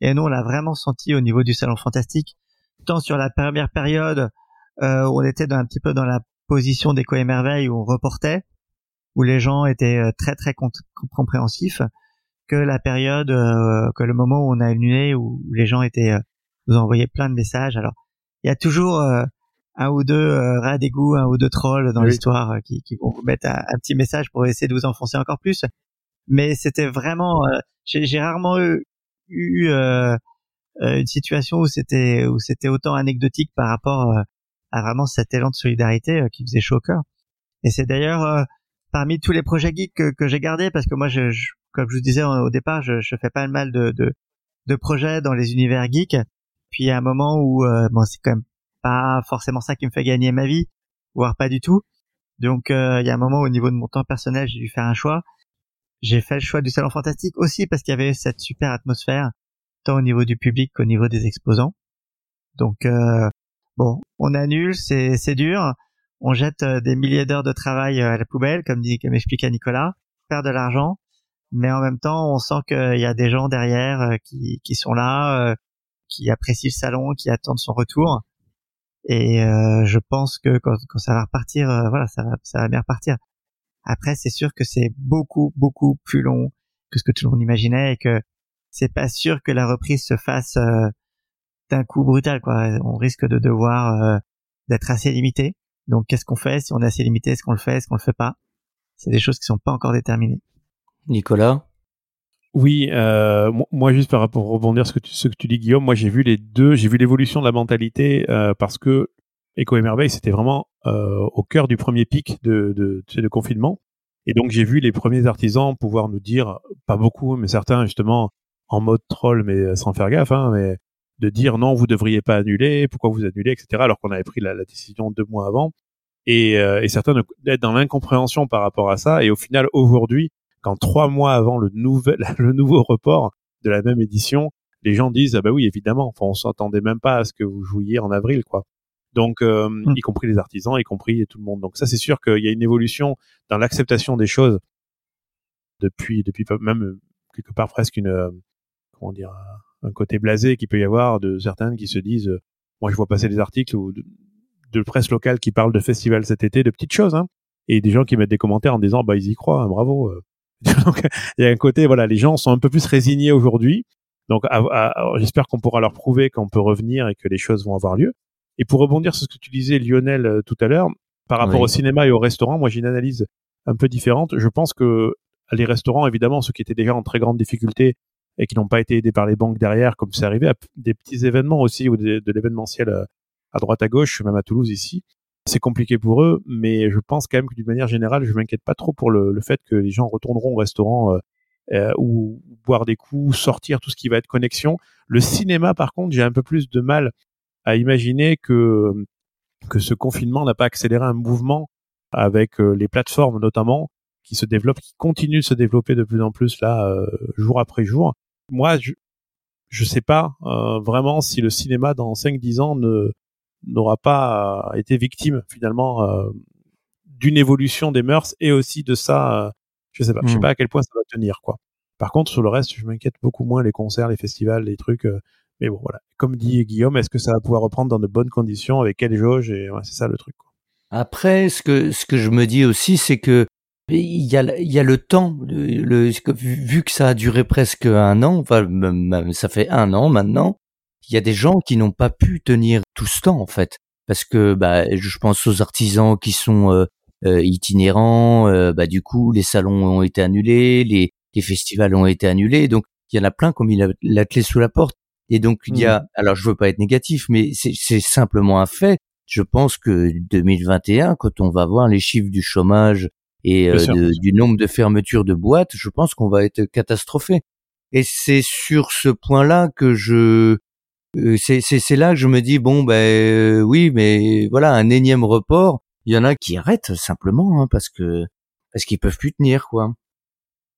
Et nous, on l'a vraiment senti au niveau du salon fantastique, tant sur la première période euh, où on était dans, un petit peu dans la position d'éco émerveille où on reportait, où les gens étaient euh, très très compréhensifs, que la période, euh, que le moment où on a annulé, où les gens étaient euh, nous envoyaient plein de messages. Alors, il y a toujours un ou deux rats d'égout, un ou deux trolls dans l'histoire qui, qui, vont vous mettre un, petit message pour essayer de vous enfoncer encore plus. Mais c'était vraiment, j'ai rarement eu, eu une situation où c'était où c'était autant anecdotique par rapport à vraiment cet élan de solidarité qui faisait chaud au cœur. Et c'est d'ailleurs parmi tous les projets geeks que, j'ai gardés, parce que moi, je, comme je vous disais au départ, je, je fais pas mal de, de, de, projets dans les univers geeks. Puis il y a un moment où, euh, bon, c'est quand même pas forcément ça qui me fait gagner ma vie, voire pas du tout. Donc euh, il y a un moment au niveau de mon temps personnel, j'ai dû faire un choix. J'ai fait le choix du salon fantastique aussi parce qu'il y avait cette super atmosphère, tant au niveau du public qu'au niveau des exposants. Donc euh, bon, on annule, c'est c'est dur on jette euh, des milliers d'heures de travail euh, à la poubelle, comme dit, comme expliquait Nicolas, perd de l'argent, mais en même temps, on sent qu'il y a des gens derrière euh, qui, qui sont là, qui apprécient le salon, qui attendent son retour. Et je pense que quand, quand ça va repartir, voilà, ça va, ça va bien repartir. Après, c'est sûr que c'est beaucoup, beaucoup plus long que ce que tout le monde imaginait et que c'est pas sûr que la reprise se fasse d'un coup brutal. Quoi. On risque de devoir d'être assez limité. Donc, qu'est-ce qu'on fait? Si on est assez limité, est-ce qu'on le fait? Est-ce qu'on le fait pas? C'est des choses qui sont pas encore déterminées. Nicolas? Oui, euh, moi juste par rapport à rebondir ce que tu, ce que tu dis Guillaume, moi j'ai vu les deux, j'ai vu l'évolution de la mentalité euh, parce que Eco Émerveille c'était vraiment euh, au cœur du premier pic de, de, de confinement et donc j'ai vu les premiers artisans pouvoir nous dire, pas beaucoup, mais certains justement en mode troll mais sans faire gaffe, hein, mais de dire non, vous devriez pas annuler, pourquoi vous annulez, etc. Alors qu'on avait pris la, décision deux mois avant. Et, euh, et certains d'être dans l'incompréhension par rapport à ça. Et au final, aujourd'hui, quand trois mois avant le nouvel, le nouveau report de la même édition, les gens disent ah bah oui évidemment, enfin on s'entendait même pas à ce que vous jouiez en avril quoi. Donc euh, hmm. y compris les artisans, y compris tout le monde. Donc ça c'est sûr qu'il y a une évolution dans l'acceptation des choses depuis depuis même quelque part presque une euh, comment dire un côté blasé qui peut y avoir de certaines qui se disent, euh, moi je vois passer des articles ou de, presse locale qui parlent de festival cet été, de petites choses, hein, et des gens qui mettent des commentaires en disant, bah ils y croient, hein, bravo. Euh. Donc il y a un côté, voilà, les gens sont un peu plus résignés aujourd'hui. Donc j'espère qu'on pourra leur prouver qu'on peut revenir et que les choses vont avoir lieu. Et pour rebondir sur ce que tu disais, Lionel, euh, tout à l'heure, par rapport au cinéma et au restaurant, moi j'ai une analyse un peu différente. Je pense que les restaurants, évidemment, ceux qui étaient déjà en très grande difficulté, et qui n'ont pas été aidés par les banques derrière, comme c'est arrivé à des petits événements aussi ou de, l'événementiel euh, à droite à gauche, même à Toulouse ici. C'est compliqué pour eux, mais je pense quand même que d'une manière générale, je m'inquiète pas trop pour le, fait que les gens retourneront au restaurant euh, euh, ou boire des coups, sortir, tout ce qui va être connexion. Le cinéma, par contre, j'ai un peu plus de mal à imaginer que que ce confinement n'a pas accéléré un mouvement avec les plateformes notamment qui se développent, qui continuent de se développer de plus en plus là jour après jour moi, je je sais pas euh, vraiment si le cinéma dans 5-10 ans ne n'aura pas euh, été victime finalement euh, d'une évolution des mœurs et aussi de ça. je sais pas, je sais hmm. pas à quel point ça va tenir quoi. Par contre, sur le reste, je m'inquiète beaucoup moins les concerts, les festivals, les trucs. mais bon, voilà. Comme dit Guillaume, est-ce que ça va pouvoir reprendre dans de bonnes conditions avec quelle jauge Et ouais, c'est ça le truc. Quoi. Après, ce que ce que je me dis aussi, c'est que il y a, il y a le temps, le, vu que ça a duré presque un an, enfin ça fait un an maintenant, il y a des gens qui n'ont pas pu tenir tout ce temps en fait, parce que bah, je pense aux artisans qui sont euh, euh, itinérants, euh, bah du coup les salons ont été annulés, les, les festivals ont été annulés, donc il y en a plein qui ont mis la, clé sous la porte, et donc il y a, mmh. alors je veux pas être négatif, mais c'est simplement un fait, je pense que 2021, quand on va voir les chiffres du chômage et euh, sûr, de- du nombre de fermetures de boîtes, je pense qu'on va être catastrophé. Et c'est sur ce point-là que je, euh, c'est c'est c'est là que je me dis bon ben euh, oui, mais voilà un énième report. Il y en a qui arrêtent simplement hein, parce que parce qu'ils peuvent plus tenir quoi.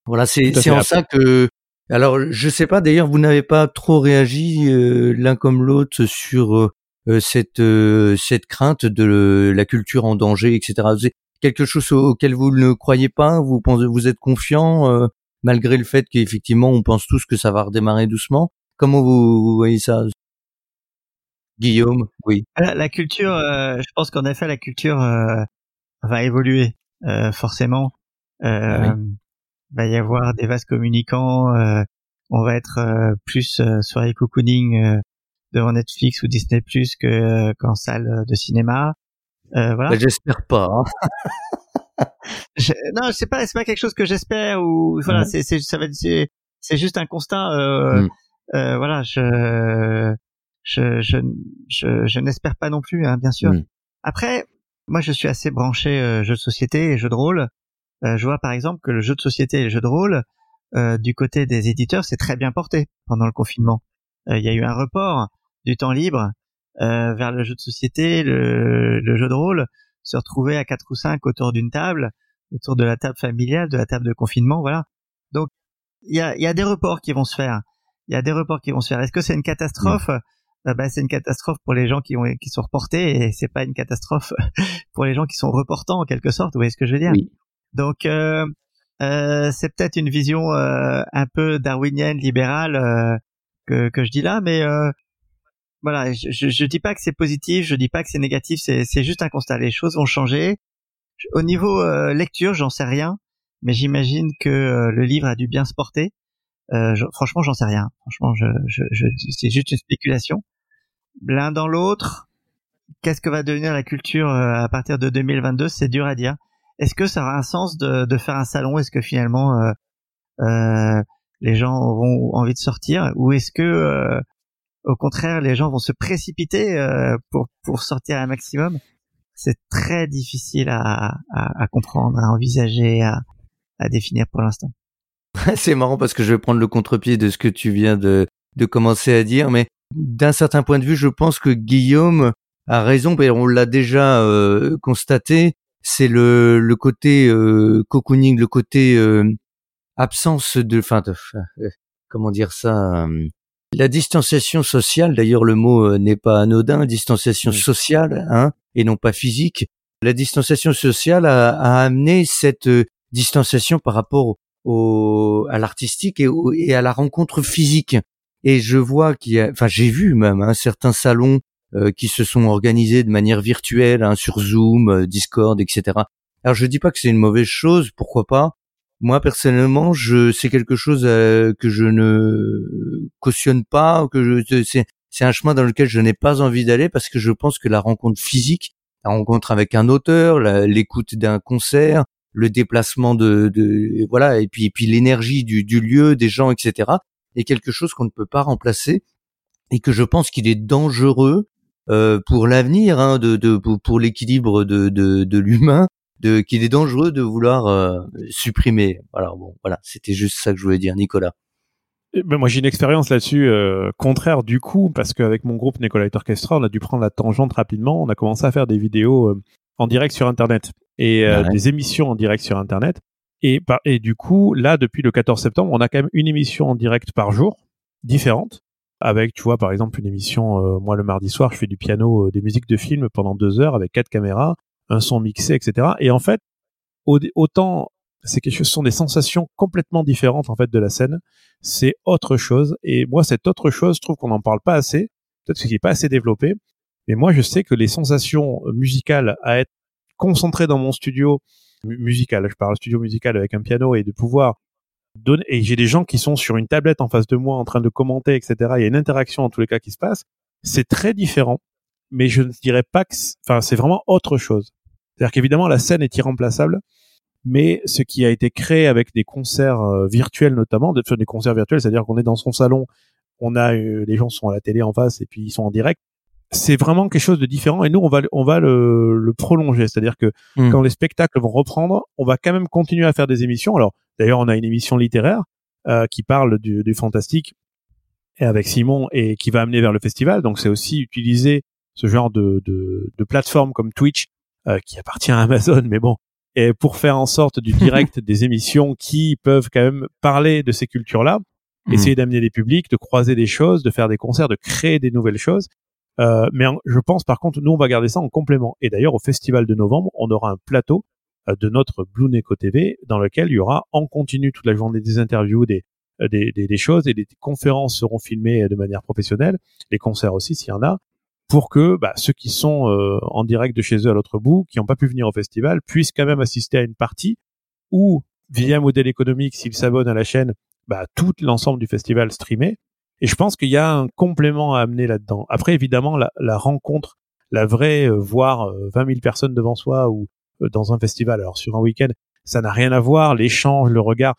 Voilà, c'est c'est en ça que alors je sais pas d'ailleurs vous n'avez pas trop réagi euh, l'un comme l'autre sur euh, euh, cette euh, cette crainte de la culture en danger etc. Quelque chose au- auquel vous ne croyez pas, vous pensez vous êtes confiant euh, malgré le fait qu'effectivement on pense tous que ça va redémarrer doucement. Comment vous, vous voyez ça? Guillaume, oui. La, la culture, euh, je pense qu'en effet, la culture euh, va évoluer euh, forcément. Ah Va y avoir des vases communicants. on va être plus soirée cocooning devant Netflix ou Disney Plus que qu'en salle de cinéma. Euh, voilà. Bah, J'espère pas. hein. Je- non, c'est pas c'est pas quelque chose que j'espère ou voilà, c'est c'est ça va être- c'est c'est juste un constat. Euh, Mm. euh, voilà, je je je je, je n'espère pas non plus, hein, bien sûr. Mm. Après, moi, je suis assez branché euh, jeux de société et jeux de rôle. Euh, je vois par exemple que le jeu de société et le jeu de rôle, euh, du côté des éditeurs, c'est très bien porté pendant le confinement. Euh, Il y a eu un report du temps libre vers le jeu de société, le, le jeu de rôle, se retrouver à quatre ou cinq autour d'une table, autour de la table familiale, de la table de confinement, voilà. Donc il y a, y a des reports qui vont se faire. Il y a des reports qui vont se faire. Est-ce que c'est une catastrophe? Euh, bah, c'est une catastrophe pour les gens qui ont qui sont reportés et c'est pas une catastrophe pour les gens qui sont reportants en quelque sorte. Vous voyez ce que je veux dire? Oui. Donc euh, euh, c'est peut-être une vision euh, un peu darwinienne, libérale euh, que, que je dis là, mais euh, voilà, je, je, dis pas que c'est positif, je dis pas que c'est négatif, c'est juste un constat. Les choses vont changer. Au niveau euh, lecture, j'en sais rien, mais j'imagine que euh, le livre a dû bien se porter. Euh, je- franchement, j'en sais rien. Franchement, c'est juste une spéculation. L'un dans l'autre, qu'est-ce que va devenir la culture euh, à partir de 2022 C'est dur à dire. Est-ce que ça aura un sens de, de faire un salon? Est-ce que finalement euh, euh, les gens auront envie de sortir? Ou est-ce que au contraire les gens vont se précipiter euh, pour pour sortir un maximum C'est très difficile à, à, à comprendre, à envisager, à, à définir pour l'instant. C'est marrant parce que je vais prendre le contre-pied de ce que tu viens de, de commencer à dire, mais d'un certain point de vue, je pense que Guillaume a raison, on l'a déjà euh, constaté, c'est le, le côté euh, cocooning, le côté euh, absence de, enfin, de- euh, comment dire ça, euh, la distanciation sociale. D'ailleurs, le mot euh, n'est pas anodin, distanciation sociale, hein, et non pas physique. La distanciation sociale a, a amené cette euh, distanciation par rapport au, à l'artistique et, au- et à la rencontre physique. Et je vois qu'il y a, enfin, j'ai vu même hein, certains salons euh, qui se sont organisés de manière virtuelle hein, sur Zoom, euh, Discord, etc. Alors je dis pas que c'est une mauvaise chose, pourquoi pas. Moi personnellement, je c'est quelque chose euh, que je ne cautionne pas, que c'est c'est un chemin dans lequel je n'ai pas envie d'aller parce que je pense que la rencontre physique, la rencontre avec un auteur, l'écoute d'un concert, le déplacement de, voilà et puis et puis l'énergie du, lieu, des gens, etc. est quelque chose qu'on ne peut pas remplacer et que je pense qu'il est dangereux euh, pour l'avenir, hein, de, de pour, l'équilibre de l'humain, de qu'il est dangereux de vouloir euh, supprimer. Alors bon, voilà, c'était juste ça que je voulais dire, Nicolas. Eh ben, moi, j'ai une expérience là-dessus euh, contraire du coup, parce qu'avec mon groupe Nicolite Orchestra, on a dû prendre la tangente rapidement. On a commencé à faire des vidéos euh, en direct sur Internet et euh, Ouais. des émissions en direct sur Internet. Et, et du coup, là, depuis le 14 septembre, on a quand même une émission en direct par jour, différente. Avec, tu vois, par exemple, une émission, euh, moi, le mardi soir, je fais du piano, euh, des musiques de film pendant deux heures avec quatre caméras, un son mixé, etc. Et en fait, au- autant c'est quelque chose, ce sont des sensations complètement différentes en fait de la scène. C'est autre chose. Et moi, cette autre chose, je trouve qu'on n'en parle pas assez. Peut-être qu'il n'est pas assez développé. Mais moi, je sais que les sensations musicales à être concentré dans mon studio mu- musical, je parle studio musical avec un piano et de pouvoir donner. Et j'ai des gens qui sont sur une tablette en face de moi en train de commenter, etc. Il y a une interaction en tous les cas qui se passe. C'est très différent. Mais je ne dirais pas que, c'est- enfin, c'est vraiment autre chose. C'est-à-dire qu'évidemment, la scène est irremplaçable mais ce qui a été créé avec des concerts euh, virtuels notamment, de, enfin, des concerts virtuels, c'est-à-dire qu'on est dans son salon, on a euh, les gens sont à la télé en face et puis ils sont en direct. c'est vraiment quelque chose de différent et nous on va on va le, le prolonger c'est-à-dire que Hmm. quand les spectacles vont reprendre on va quand même continuer à faire des émissions alors d'ailleurs on a une émission littéraire euh, qui parle du, du fantastique et avec Simon et qui va amener vers le festival donc c'est aussi utiliser ce genre de, de, de plateforme comme Twitch euh, qui appartient à Amazon mais bon et pour faire en sorte du direct des émissions qui peuvent quand même parler de ces cultures là Hmm. essayer d'amener des publics, de croiser des choses, de faire des concerts, de créer des nouvelles choses. Euh, mais en- je pense par contre, nous on va garder ça en complément. Et d'ailleurs au festival de novembre, on aura un plateau euh, de notre Blue Neko TV dans lequel il y aura en continu toute la journée des interviews, des euh, des, des, des choses et des conférences seront filmées euh, de manière professionnelle, les concerts aussi s'il y en a, pour que bah, ceux qui sont euh, en direct de chez eux à l'autre bout, qui n'ont pas pu venir au festival, puissent quand même assister à une partie ou via modèle économique s'ils s'abonnent à la chaîne bah, tout l'ensemble du festival streamé. Et je pense qu'il y a un complément à amener là-dedans. Après, évidemment, la, rencontre, la vraie, euh, voir euh, 20 000 personnes devant soi ou euh, dans un festival, alors sur un week-end, ça n'a rien à voir. L'échange, le regard,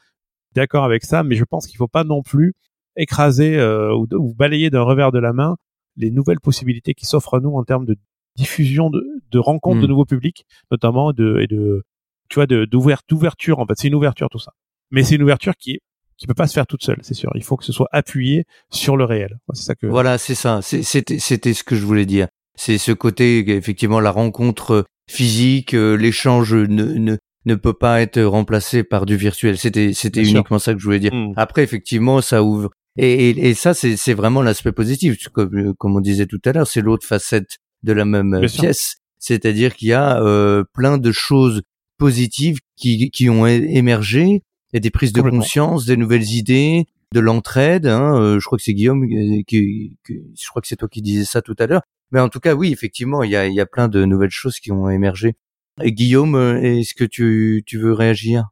d'accord avec ça, mais je pense qu'il faut pas non plus écraser euh, ou balayer d'un revers de la main les nouvelles possibilités qui s'offrent à nous en termes de diffusion, de, de rencontres de nouveaux publics, notamment de, et de, tu vois, de, d'ouvert- d'ouverture. En fait, c'est une ouverture tout ça. Mais c'est une ouverture qui est qui peut pas se faire toute seule, c'est sûr. Il faut que ce soit appuyé sur le réel. C'est ça que. Voilà, c'est ça. C'était, c'était ce que je voulais dire. C'est ce côté, effectivement, la rencontre physique, euh, l'échange ne, ne, ne peut pas être remplacé par du virtuel. C'était, c'était sûr. uniquement ça que je voulais dire. Mm. Après, effectivement, ça ouvre. Et, et, et ça, c'est, c'est vraiment l'aspect positif. Comme, euh, comme on disait tout à l'heure, c'est l'autre facette de la même euh, Bien pièce. C'est-à-dire qu'il y a euh, plein de choses positives qui, qui ont émergé, et des prises de conscience, des nouvelles idées, de l'entraide. Hein, euh, je crois que c'est Guillaume euh, qui, qui- je crois que c'est toi qui disais ça tout à l'heure. Mais en tout cas, oui, effectivement, il y a, il y a plein de nouvelles choses qui ont émergé. Et Guillaume, est-ce que tu, tu veux réagir?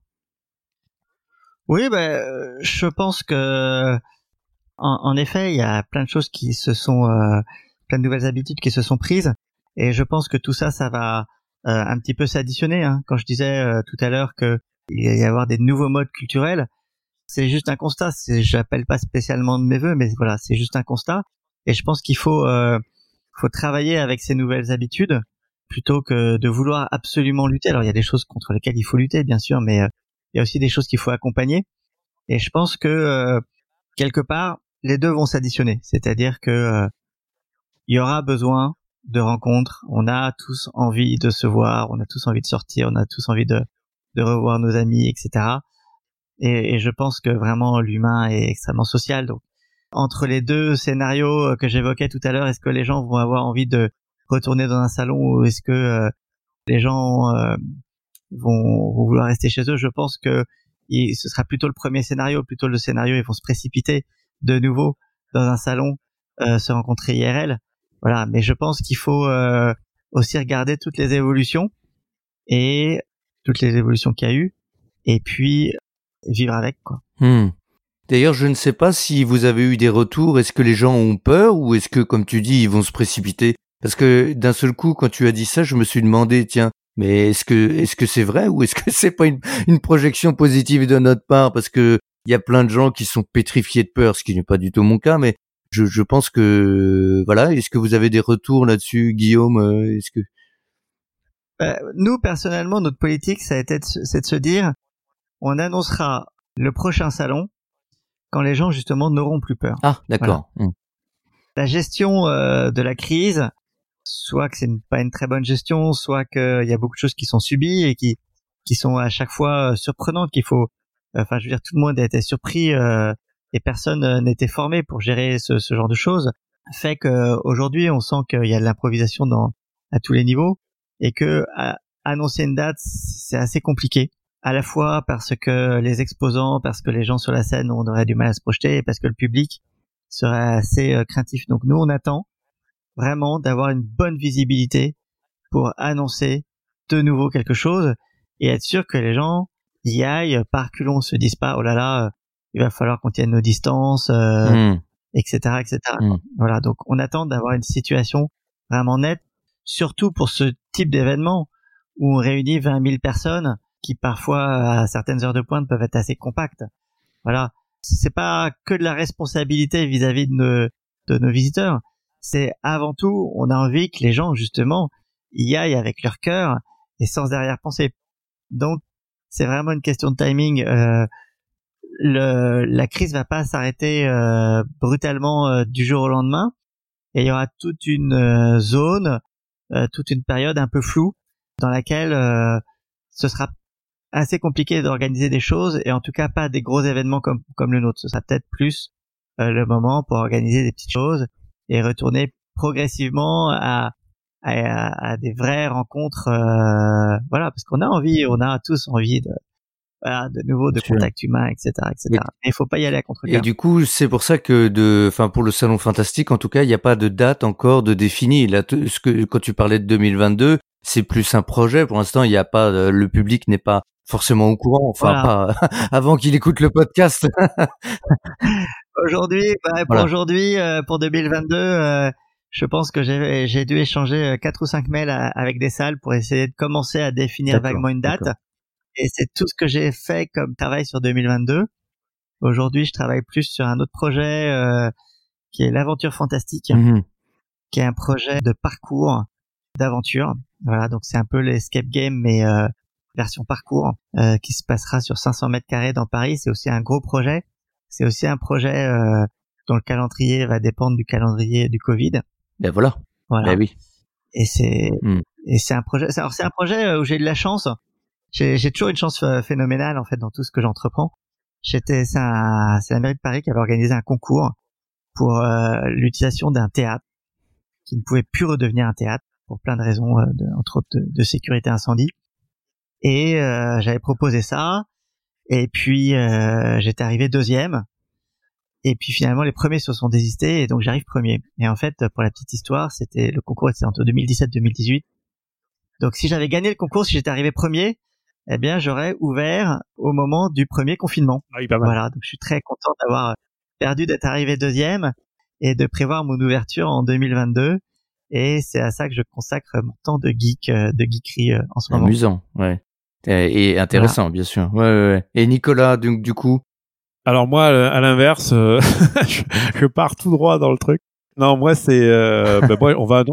Oui, ben, euh, je pense que, en, en effet, il y a plein de choses qui se sont, euh, plein de nouvelles habitudes qui se sont prises, et je pense que tout ça, ça va euh, un petit peu s'additionner. Hein. Quand je disais euh, tout à l'heure que il va y avoir des nouveaux modes culturels, c'est juste un constat. C'est, j'appelle pas spécialement de mes voeux, mais voilà, c'est juste un constat. Et je pense qu'il faut, euh, faut travailler avec ces nouvelles habitudes plutôt que de vouloir absolument lutter. Alors il y a des choses contre lesquelles il faut lutter, bien sûr, mais euh, il y a aussi des choses qu'il faut accompagner. Et je pense que euh, quelque part, les deux vont s'additionner. C'est-à-dire que euh, y aura besoin de rencontres. On a tous envie de se voir, on a tous envie de sortir, on a tous envie de, revoir nos amis, etc. Et, je pense que vraiment l'humain est extrêmement social. Donc entre les deux scénarios euh, que j'évoquais tout à l'heure, est-ce que les gens vont avoir envie de retourner dans un salon ou est-ce que euh, les gens vont, vouloir rester chez eux? Je pense que ce sera plutôt le premier scénario, plutôt le scénario ils vont se précipiter de nouveau dans un salon, euh, se rencontrer IRL. Voilà, mais je pense qu'il faut euh, aussi regarder toutes les évolutions et toutes les évolutions qu'il y a eu, et puis vivre avec quoi. Hmm. D'ailleurs, je ne sais pas si vous avez eu des retours. Est-ce que les gens ont peur ou est-ce que, comme tu dis, ils vont se précipiter? Parce que d'un seul coup, quand tu as dit ça, je me suis demandé, tiens, mais est-ce que est-ce que c'est vrai ou est-ce que c'est pas une, une projection positive de notre part? Parce que il y a plein de gens qui sont pétrifiés de peur, ce qui n'est pas du tout mon cas, mais je, je pense que voilà. Est-ce que vous avez des retours là-dessus, Guillaume euh, Est-ce que Euh, nous personnellement, notre politique, ça a été de c'est de se dire, on annoncera le prochain salon quand les gens justement n'auront plus peur. ah d'accord. Hmm. la gestion euh, de la crise, soit que c'est une- pas une très bonne gestion, soit qu'il y a beaucoup de choses qui sont subies et qui qui sont à chaque fois euh, surprenantes, qu'il faut, enfin, je veux dire, tout le monde a été surpris euh, et personne euh, n'était formé pour gérer ce, ce genre de choses, fait que aujourd'hui, on sent qu'il y a de l'improvisation dans à tous les niveaux et que à- annoncer une date, c'est assez compliqué. À la fois parce que les exposants, parce que les gens sur la scène, on aurait du mal à se projeter, et parce que le public serait assez euh, craintif. Donc nous, on attend vraiment d'avoir une bonne visibilité pour annoncer de nouveau quelque chose et être sûr que les gens y aillent par culon, se disent pas oh là là, euh, il va falloir qu'on tienne nos distances, euh, Hmm. etc., etc. Mm. Voilà, donc on attend d'avoir une situation vraiment nette, surtout pour ce type d'événement où on réunit 20 000 personnes qui parfois à certaines heures de pointe peuvent être assez compactes. Voilà, c'est pas que de la responsabilité vis-à-vis de nos, de nos visiteurs, c'est avant tout, on a envie que les gens justement y aillent avec leur cœur et sans arrière-pensée. Donc c'est vraiment une question de timing. Euh, le, la crise va pas s'arrêter euh, brutalement euh, du jour au lendemain et il y aura toute une euh, zone, toute une période un peu floue dans laquelle ce sera assez compliqué d'organiser des choses et en tout cas pas des gros événements comme comme le nôtre. Ce sera peut-être plus le moment pour organiser des petites choses et retourner progressivement à à, à des vraies rencontres. voilà, parce qu'on a envie, on a tous envie de voilà, de nouveau de contact humain, etc., etc. Mais il faut pas y aller à contre Et du coup, c'est pour ça que de, enfin pour le salon fantastique, en tout cas, il n'y a pas de date encore de définie. Là, ce que quand tu parlais de 2022, c'est plus un projet. Pour l'instant, il n'y a pas, euh, le public n'est pas forcément au courant. Enfin, pas avant qu'il écoute le podcast. aujourd'hui, bah, pour aujourd'hui, euh, pour 2022. Euh, je pense que j'ai dû échanger quatre ou cinq mails avec des salles pour essayer de commencer à définir vaguement une date. Et c'est tout ce que j'ai fait comme travail sur 2022. Aujourd'hui, je travaille plus sur un autre projet euh, qui est l'aventure fantastique, mhm. qui est un projet de parcours, d'aventure. Voilà, donc c'est un peu l'escape game, mais euh, version parcours, euh, qui se passera sur 500 mètres carrés dans Paris. C'est aussi un gros projet. C'est aussi un projet euh, dont le calendrier va dépendre du calendrier du Covid. Ben voilà. Voilà. Ben oui. Et c'est hmm. et c'est un projet. Alors c'est un projet euh, où j'ai eu de la chance j'ai toujours une chance euh, phénoménale en fait dans tout ce que j'entreprends. J'étais, c'est la mairie de Paris qui avait organisé un concours pour euh, l'utilisation d'un théâtre qui ne pouvait plus redevenir un théâtre pour plein de raisons, euh, de, entre autres de, sécurité incendie. Et j'avais proposé ça. Et puis j'étais arrivé deuxième. Et puis finalement les premiers se sont désistés et donc j'arrive premier. Et en fait pour la petite histoire, c'était le concours était entre 2017-2018. Donc si j'avais gagné le concours, si j'étais arrivé premier, eh bien, j'aurais ouvert au moment du premier confinement. Ah oui, pas mal. Voilà, donc je suis très content d'avoir perdu d'être arrivé deuxième et de prévoir mon ouverture en 2022. Et c'est à ça que je consacre mon temps de geek, euh, de geekerie euh, en ce moment. Amusant, ouais. Et intéressant, bien sûr. Ouais, ouais, ouais. Et Nicolas, donc du coup Alors moi, à l'inverse, euh, je, pars tout droit dans le truc. Non, moi c'est, euh, ben, on va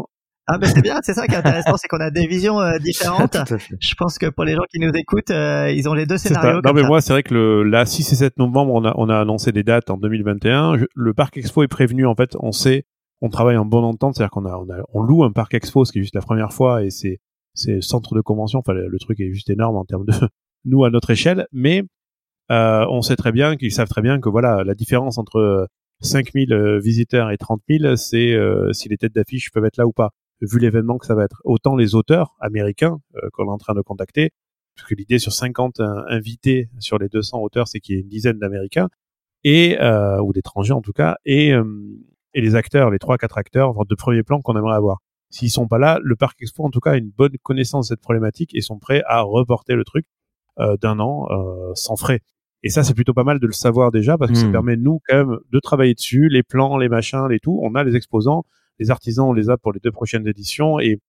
ah ben c'est bien, c'est ça qui est intéressant, c'est qu'on a des visions euh, différentes. Je pense que pour les gens qui nous écoutent, euh, ils ont les deux scénarios. Non mais moi c'est vrai que le la 6 et 7 novembre, on a on a annoncé des dates en 2021. le parc expo est prévenu en fait, on sait, on travaille en bonne entente, c'est-à-dire qu'on a on a on loue un parc expo, ce qui est juste la première fois et c'est c'est centre de convention, enfin le, truc est juste énorme en termes de nous à notre échelle, mais euh, on sait très bien qu'ils savent très bien que voilà la différence entre 5000 visiteurs et 30 000, c'est si les têtes d'affiche peuvent être là ou pas vu l'événement que ça va être. Autant les auteurs américains euh, qu'on est en train de contacter, parce que l'idée sur 50 invités sur les 200 auteurs, c'est qu'il y ait une dizaine d'Américains et euh, ou d'étrangers en tout cas, et, euh, et les acteurs, les trois quatre acteurs de premier plan qu'on aimerait avoir. S'ils sont pas là, le parc expo en tout cas a une bonne connaissance de cette problématique et sont prêts à reporter le truc d'un an sans frais. Et ça, c'est plutôt pas mal de le savoir déjà parce que ça hmm. permet nous quand même de travailler dessus, les plans, les machins, les tout. On a les exposants, les artisans, on les a pour les deux prochaines éditions et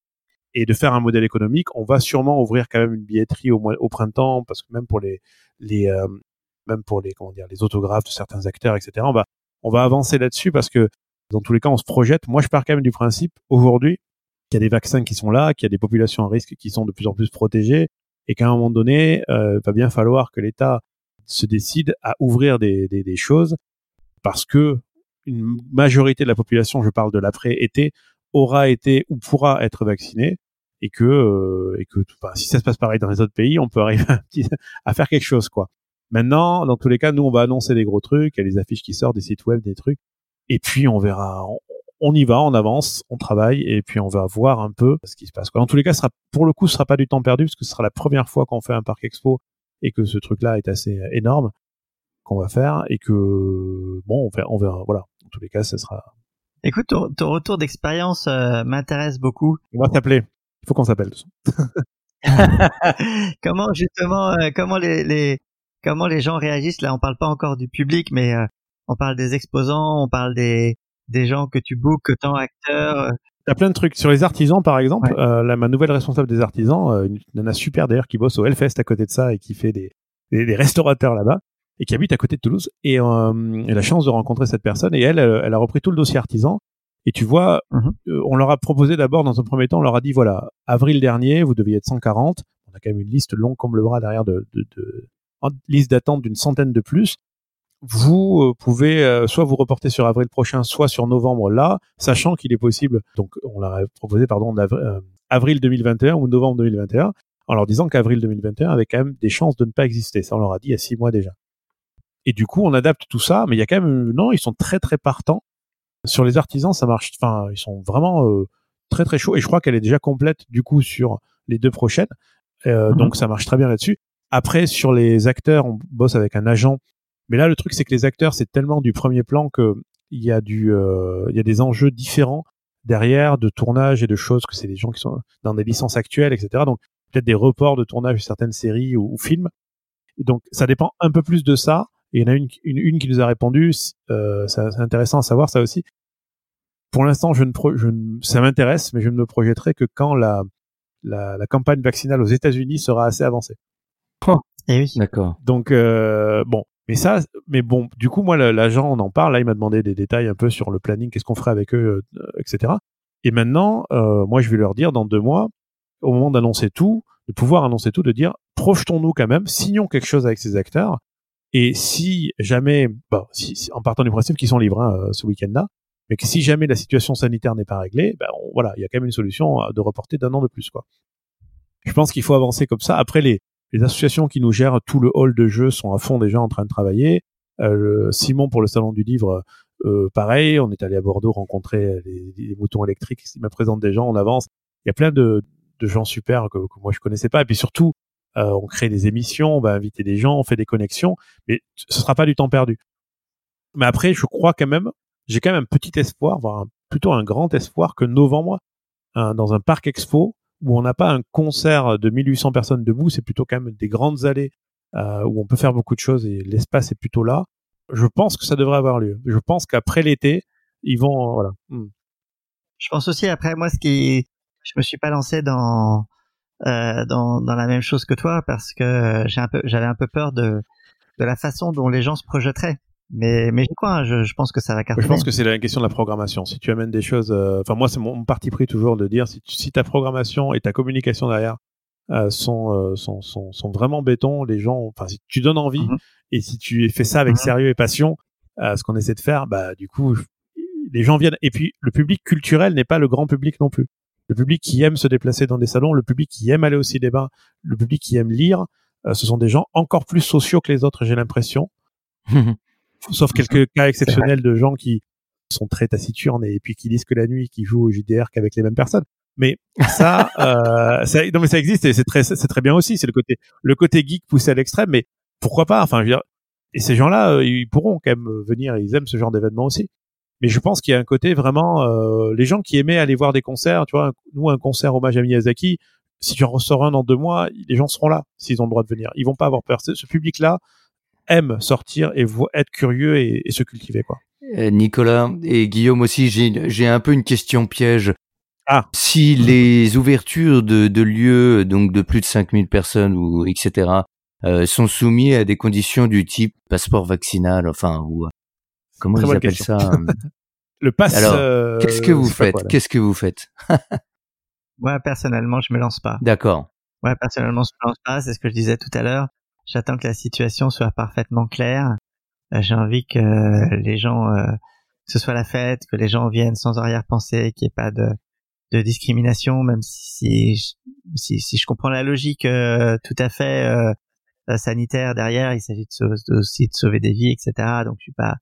et de faire un modèle économique, on va sûrement ouvrir quand même une billetterie au, mois, au printemps parce que même pour les les euh, même pour les comment dire les autographes de certains acteurs, etc. On va on va avancer là-dessus parce que dans tous les cas, on se projette. Moi, je pars quand même du principe aujourd'hui qu'il y a des vaccins qui sont là, qu'il y a des populations à risque qui sont de plus en plus protégées et qu'à un moment donné, euh, va bien falloir que l'État se décide à ouvrir des, des, des choses parce que une majorité de la population, je parle de l'après-été, aura été ou pourra être vaccinée et que euh, et que si ça se passe pareil dans les autres pays, on peut arriver à, faire quelque chose quoi. Maintenant, dans tous les cas, nous on va annoncer des gros trucs, il y a les affiches qui sortent, des sites web, des trucs, et puis on verra. Y va, on avance, on travaille, et puis on va voir un peu ce qui se passe. Quoi. Dans tous les cas, ce sera, pour le coup, ce sera pas du temps perdu parce que ce sera la première fois qu'on fait un parc expo et que ce truc-là est assez énorme qu'on va faire et que bon, on verra, on verra voilà tous les cas, ce sera. Écoute, ton, retour d'expérience euh, m'intéresse beaucoup. On va t'appeler. Il faut qu'on s'appelle. comment justement, euh, comment les, les, comment les gens réagissent? Là On parle pas encore du public, mais euh, on parle des exposants, on parle des des gens que tu bookes, tant acteurs. Il y a plein de trucs. Sur les artisans, par exemple, là, ma nouvelle responsable des artisans, une nana super d'ailleurs qui bosse au Hellfest à côté de ça et qui fait des, des restaurateurs là-bas et qui habite à côté de Toulouse. Et euh, a la chance de rencontrer cette personne. Et elle, elle, a repris tout le dossier artisan. Et tu vois, Mhm. euh, on leur a proposé d'abord, dans un premier temps, on leur a dit, voilà, avril dernier, vous deviez être 140. On a quand même une liste longue comme le bras derrière de, de, de en liste d'attente d'une centaine de plus. Vous euh, pouvez euh, soit vous reporter sur avril prochain, soit sur novembre là, sachant qu'il est possible. Donc, on leur a proposé, pardon, euh, avril 2021 ou novembre 2021, en leur disant qu'avril 2021 avait quand même des chances de ne pas exister. Ça, on leur a dit il y a six mois déjà. Et du coup, on adapte tout ça, mais il y a quand même, non, ils sont très très partants. Sur les artisans, ça marche. Enfin, ils sont vraiment euh, très très chauds. Et je crois qu'elle est déjà complète du coup sur les deux prochaines. Euh, Mhm. Donc ça marche très bien là-dessus. Après, sur les acteurs, on bosse avec un agent. Mais là, le truc, c'est que les acteurs, c'est tellement du premier plan que il y a du, euh, il y a des enjeux différents derrière de tournage et de choses que c'est des gens qui sont dans des licences actuelles, etc. Donc peut-être des reports de tournage de certaines séries ou, ou films. Et donc ça dépend un peu plus de ça. Et il y en a une, une, une qui nous a répondu. Euh, c'est intéressant à savoir ça aussi. Pour l'instant, je ne, pro- je ne- ça m'intéresse, mais je ne me projetterai que quand la, la, la campagne vaccinale aux États-Unis sera assez avancée. Et oui. D'accord. Donc euh, bon, mais ça, mais bon, du coup moi l'agent on en parle, là il m'a demandé des détails un peu sur le planning, qu'est-ce qu'on ferait avec eux, euh, etc. Et maintenant, euh, moi je vais leur dire dans deux mois, au moment d'annoncer tout, de pouvoir annoncer tout, de dire projetons-nous quand même, signons quelque chose avec ces acteurs. Et si jamais, si- en partant du principe qu'ils sont libres hein, euh, ce week-end-là, mais que si jamais la situation sanitaire n'est pas réglée, ben on- voilà, il y a quand même une solution euh, de reporter d'un an de plus, quoi. Je pense qu'il faut avancer comme ça. Après, les, les associations qui nous gèrent tout le hall de jeux sont à fond déjà en train de travailler. Euh, Simon pour le salon du livre, euh, pareil. On est allé à Bordeaux rencontrer les, les moutons électriques. Il me présente des gens, on avance. Il y a plein de, de gens super que, que moi je connaissais pas. Et puis surtout, euh, on crée des émissions, on va inviter des gens, on fait des connexions. Mais ce sera pas du temps perdu. Mais après, je crois quand même, j'ai quand même un petit espoir, voire un- plutôt un grand espoir que novembre, un- dans un parc expo, où on n'a pas un concert de 1800 personnes debout, c'est plutôt quand même des grandes allées euh, où on peut faire beaucoup de choses et l'espace est plutôt là. Je pense que ça devrait avoir lieu. Je pense qu'après l'été, ils vont voilà. Hmm. Je pense aussi après moi ce qui je me suis pas lancé dans euh, dans dans la même chose que toi parce que j'ai un peu j'avais un peu peur de de la façon dont les gens se projetteraient. Mais mais j'y crois, hein, je, je pense que ça va cartonner. Je pense que c'est la question de la programmation. Si tu amènes des choses, euh, enfin moi c'est mon, mon parti pris toujours de dire si, tu- si ta programmation et ta communication derrière euh, sont, euh, sont sont sont vraiment béton, les gens, enfin si tu donnes envie Mhm. et si tu fais ça avec Mhm. sérieux et passion, euh, ce qu'on essaie de faire, bah du coup les gens viennent. Et puis le public culturel n'est pas le grand public non plus. Le public qui aime se déplacer dans des salons, le public qui aime aller au cinéma, le public qui aime lire, euh, ce sont des gens encore plus sociaux que les autres, j'ai l'impression sauf quelques cas exceptionnels de gens qui sont très taciturnes et puis qui lisent que la nuit, qui jouent au JDR qu'avec les mêmes personnes. Mais ça, euh, ça, non mais ça existe et c'est très, c'est très bien aussi. C'est le côté, le côté geek poussé à l'extrême. Mais pourquoi pas? Enfin, je veux dire, et ces gens-là, euh, ils pourront quand même venir. Ils aiment ce genre d'événement aussi. Mais je pense qu'il y a un côté vraiment, euh, les gens qui aimaient aller voir des concerts, tu vois, nous un concert hommage à Miyazaki. Si tu en ressors un dans deux mois, les gens seront là s'ils ont le droit de venir. Ils vont pas avoir peur. Ce public-là aime sortir et être curieux et, et se cultiver quoi. Euh, Nicolas et Guillaume aussi, j'ai j'ai un peu une question piège. Ah. Si les ouvertures de, de lieux, donc de plus de 5000 personnes ou etc., euh, sont soumis à des conditions du type passeport vaccinal, enfin, ou euh, comment Très ils appellent question. ça Le pass. Alors, euh, Qu'est-ce que vous faites? Qu'est-ce que vous faites? Moi personnellement, je me lance pas. D'accord. Ouais, personnellement, je me lance pas, c'est ce que je disais tout à l'heure. J'attends que la situation soit parfaitement claire. Euh, J'ai envie que les gens, euh, que ce soit la fête, que les gens viennent sans arrière-pensée, qu'il n'y ait pas de, de discrimination, même si, si, si je comprends la logique euh, tout à fait euh, sanitaire derrière, il s'agit de, sau- de- aussi de sauver des vies, etc. Donc je suis pas,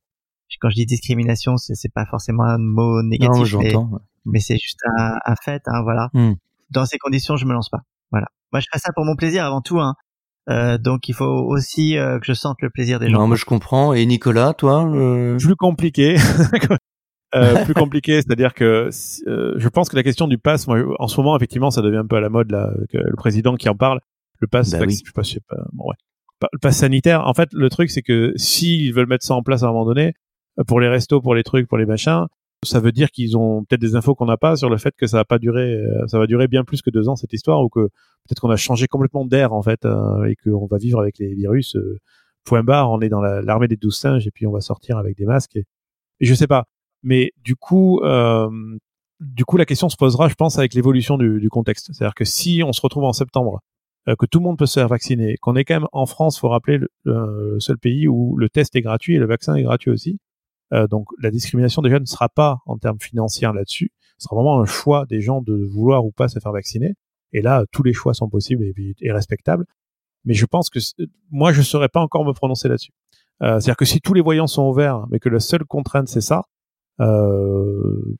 quand je dis discrimination, c'est pas forcément un mot négatif, Non, mais, j'entends. mais c'est juste un, un fait, hein, voilà. Hmm. Dans ces conditions, je me lance pas. Voilà. Moi, je fais ça pour mon plaisir avant tout, hein. Euh, donc il faut aussi euh, que je sente le plaisir des gens. Non, mais je comprends. Et Nicolas, toi euh, Plus compliqué. Euh, plus compliqué, c'est-à-dire que euh, je pense que la question du pass, moi, en ce moment, effectivement, ça devient un peu à la mode là, que le président qui en parle. Le pass, Bah oui. je sais pas, je sais pas, bon, ouais. Le pass sanitaire. En fait, le truc, c'est que s'ils veulent mettre ça en place à un moment donné, pour les restos, pour les trucs, pour les machins, ça veut dire qu'ils ont peut-être des infos qu'on n'a pas sur le fait que ça va pas durer, euh, ça va durer bien plus que deux ans cette histoire, ou que peut-être qu'on a changé complètement d'air en fait, euh, et qu'on va vivre avec les virus. euh, point barre, on est dans la- l'armée des douze singes, et puis on va sortir avec des masques. Et, et je sais pas. Mais du coup, euh, du coup, la question se posera, je pense, avec l'évolution du, du, contexte. C'est-à-dire que si on se retrouve en septembre, euh, que tout le monde peut se faire vacciner, qu'on est quand même en France, faut rappeler, le, le, seul pays où le test est gratuit et le vaccin est gratuit aussi. Euh, donc la discrimination déjà ne sera pas en termes financiers là-dessus. Ce sera vraiment un choix des gens de vouloir ou pas se faire vacciner. Et là, tous les choix sont possibles et, et respectables. Mais je pense que moi, je ne saurais pas encore me prononcer là-dessus. Euh, C'est-à-dire que si tous les voyants sont ouverts, mais que la seule contrainte c'est ça, euh,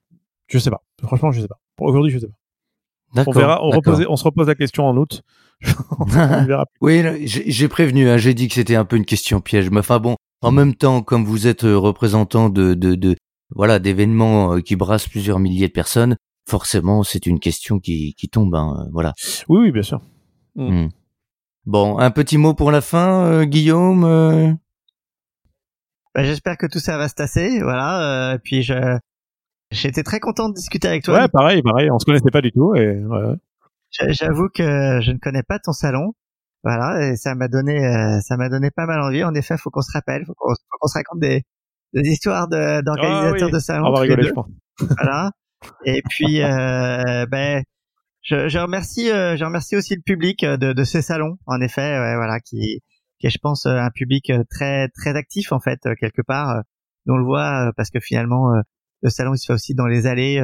je sais pas. Franchement, je sais pas. Pour aujourd'hui, je sais pas. On verra. On, repose, on se repose la question en août. on verra oui, j'ai prévenu. Hein, j'ai dit que c'était un peu une question piège. Mais enfin bon, en même temps, comme vous êtes euh, représentant de, de, de voilà d'événements euh, qui brassent plusieurs milliers de personnes, forcément, c'est une question qui, qui tombe. Hein, voilà. Oui, oui, bien sûr. Mm. Hmm. Bon, un petit mot pour la fin, euh, Guillaume. Euh... Bah, J'espère que tout ça va se tasser, voilà. Euh, puis je, j'étais très content de discuter avec toi. Ouais, pareil, pareil. On se connaissait pas du tout et. Ouais. J'avoue que je ne connais pas ton salon. Voilà, et ça m'a donné, euh, ça m'a donné pas mal envie. En effet, faut qu'on se rappelle, faut qu'on, faut qu'on se raconte des, des histoires de, d'organisateurs ah, de salons. On va rigoler, je pense. Voilà. Et puis, euh, ben, je, je remercie, euh, je remercie aussi le public de, de ces salons. En effet, ouais, voilà, qui, qui est, je pense, un public très, très actif en fait quelque part. on le voit parce que finalement, le salon il se fait aussi dans les allées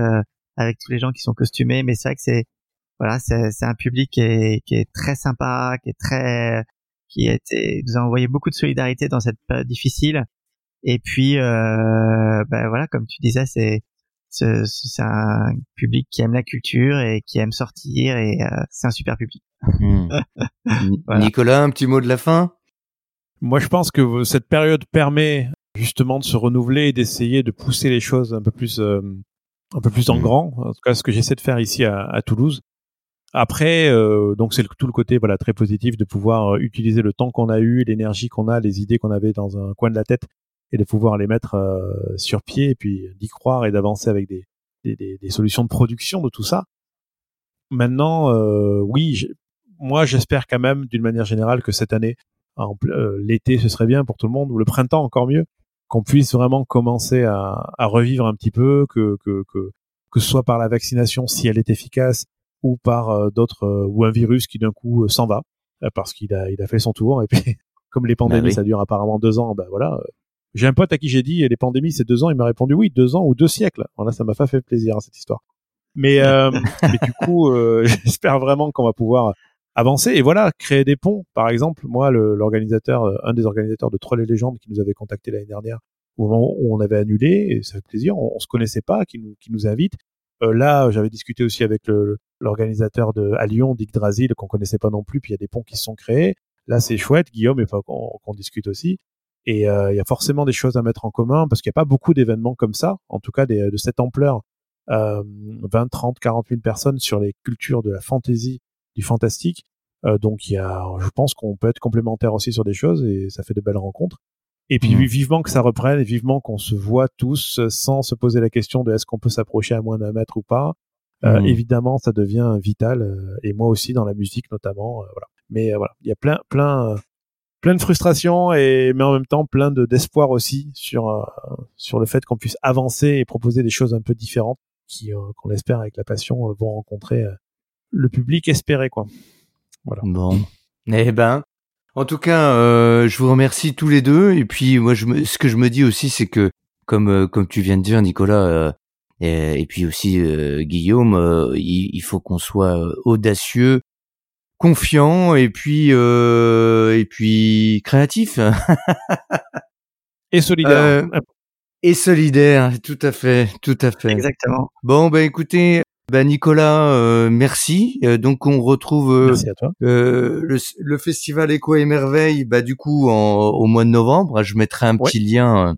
avec tous les gens qui sont costumés. Mais c'est vrai que c'est voilà, c'est un public qui est, qui est très sympa, qui est très, qui a été, nous a envoyé beaucoup de solidarité dans cette période difficile. Et puis, euh, ben voilà, comme tu disais, c'est c'est un public qui aime la culture et qui aime sortir et euh, c'est un super public. Mmh. voilà. Nicolas, un petit mot de la fin? Moi, je pense que cette période permet justement de se renouveler et d'essayer de pousser les choses un peu plus euh, un peu plus en mmh. grand. En tout cas, ce que j'essaie de faire ici à, à Toulouse. Après, euh, donc c'est tout le côté voilà très positif de pouvoir euh, utiliser le temps qu'on a eu, l'énergie qu'on a, les idées qu'on avait dans un coin de la tête et de pouvoir les mettre euh, sur pied et puis d'y croire et d'avancer avec des, des, des, solutions de production de tout ça. Maintenant, euh, oui, moi j'espère quand même d'une manière générale que cette année, euh, l'été ce serait bien pour tout le monde ou le printemps encore mieux, qu'on puisse vraiment commencer à, à, revivre un petit peu, que, que, que que ce soit par la vaccination si elle est efficace, ou par euh, d'autres euh, ou un virus qui d'un coup euh, s'en va parce qu'il a il a fait son tour et puis comme les pandémies bah oui. ça dure apparemment deux ans ben voilà j'ai un pote à qui j'ai dit les pandémies c'est deux ans il m'a répondu oui deux ans ou deux siècles. Voilà ça m'a pas fait plaisir hein, cette histoire. Mais, euh, mais du coup euh, j'espère vraiment qu'on va pouvoir avancer et voilà créer des ponts. Par exemple moi l'organisateur un des organisateurs de Troll et légendes qui nous avait contacté l'année dernière au moment où on avait annulé et ça fait plaisir on, on se connaissait pas qui nous qui nous invite là, j'avais discuté aussi avec l'organisateur de à Lyon, Dick Drasil, qu'on connaissait pas non plus. Puis il y a des ponts qui se sont créés. Là, c'est chouette, Guillaume, et qu'on qu discute aussi. Et euh, il y a forcément des choses à mettre en commun parce qu'il n'y a pas beaucoup d'événements comme ça, en tout cas des, de cette ampleur, euh, 20, 30, 40 000 personnes sur les cultures de la fantaisie, du fantastique. Euh, donc il y a, je pense qu'on peut être complémentaire aussi sur des choses et ça fait de belles rencontres. Et puis mmh. vivement que ça reprenne et vivement qu'on se voit tous sans se poser la question de est-ce qu'on peut s'approcher à moins d'un mètre ou pas. Euh, mmh. Évidemment, ça devient vital euh, et moi aussi dans la musique notamment. Euh, voilà. Mais euh, voilà, il y a plein, plein, plein de frustrations et mais en même temps plein de d'espoir aussi sur sur le fait qu'on puisse avancer et proposer des choses un peu différentes qui qu'on espère avec la passion vont rencontrer le public espéré quoi. Voilà. Bon. Eh ben, en tout cas, euh, je vous remercie tous les deux. Et puis moi, je me, ce que je me dis aussi, c'est que comme euh, comme tu viens de dire, Nicolas, euh, et, et, puis aussi euh, Guillaume, euh, il, il, faut qu'on soit audacieux, confiant, et puis et puis créatif et solidaire. et solidaire, tout à fait, tout à fait. Exactement. Bon, ben écoutez, bah Nicolas, euh, merci. Euh, donc on retrouve euh, euh le, le, festival Écho et Merveille, bah du coup en, au mois de novembre. Je mettrai un petit lien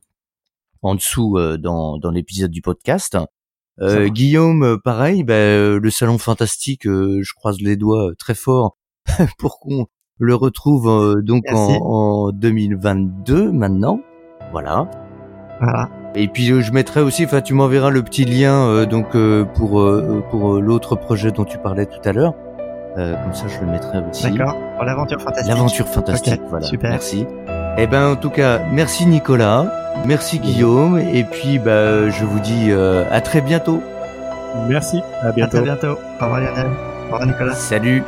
en dessous dans, dans l'épisode du podcast. Guillaume, pareil, bah, le salon fantastique, je croise les doigts très fort pour qu'on le retrouve donc en, en 2022 maintenant. Voilà. Voilà. Et puis euh, je mettrai aussi, enfin tu m'enverras le petit lien euh, donc euh, pour euh, pour euh, l'autre projet dont tu parlais tout à l'heure. comme ça je le mettrai aussi. D'accord. Pour l'aventure fantastique. L'aventure fantastique. Okay. Voilà. Super. Merci. Eh ben en tout cas, merci Nicolas, merci Guillaume, et puis bah je vous dis euh, à très bientôt. Merci, à À bientôt. très bientôt. Au revoir Lionel. Au revoir Nicolas. Salut.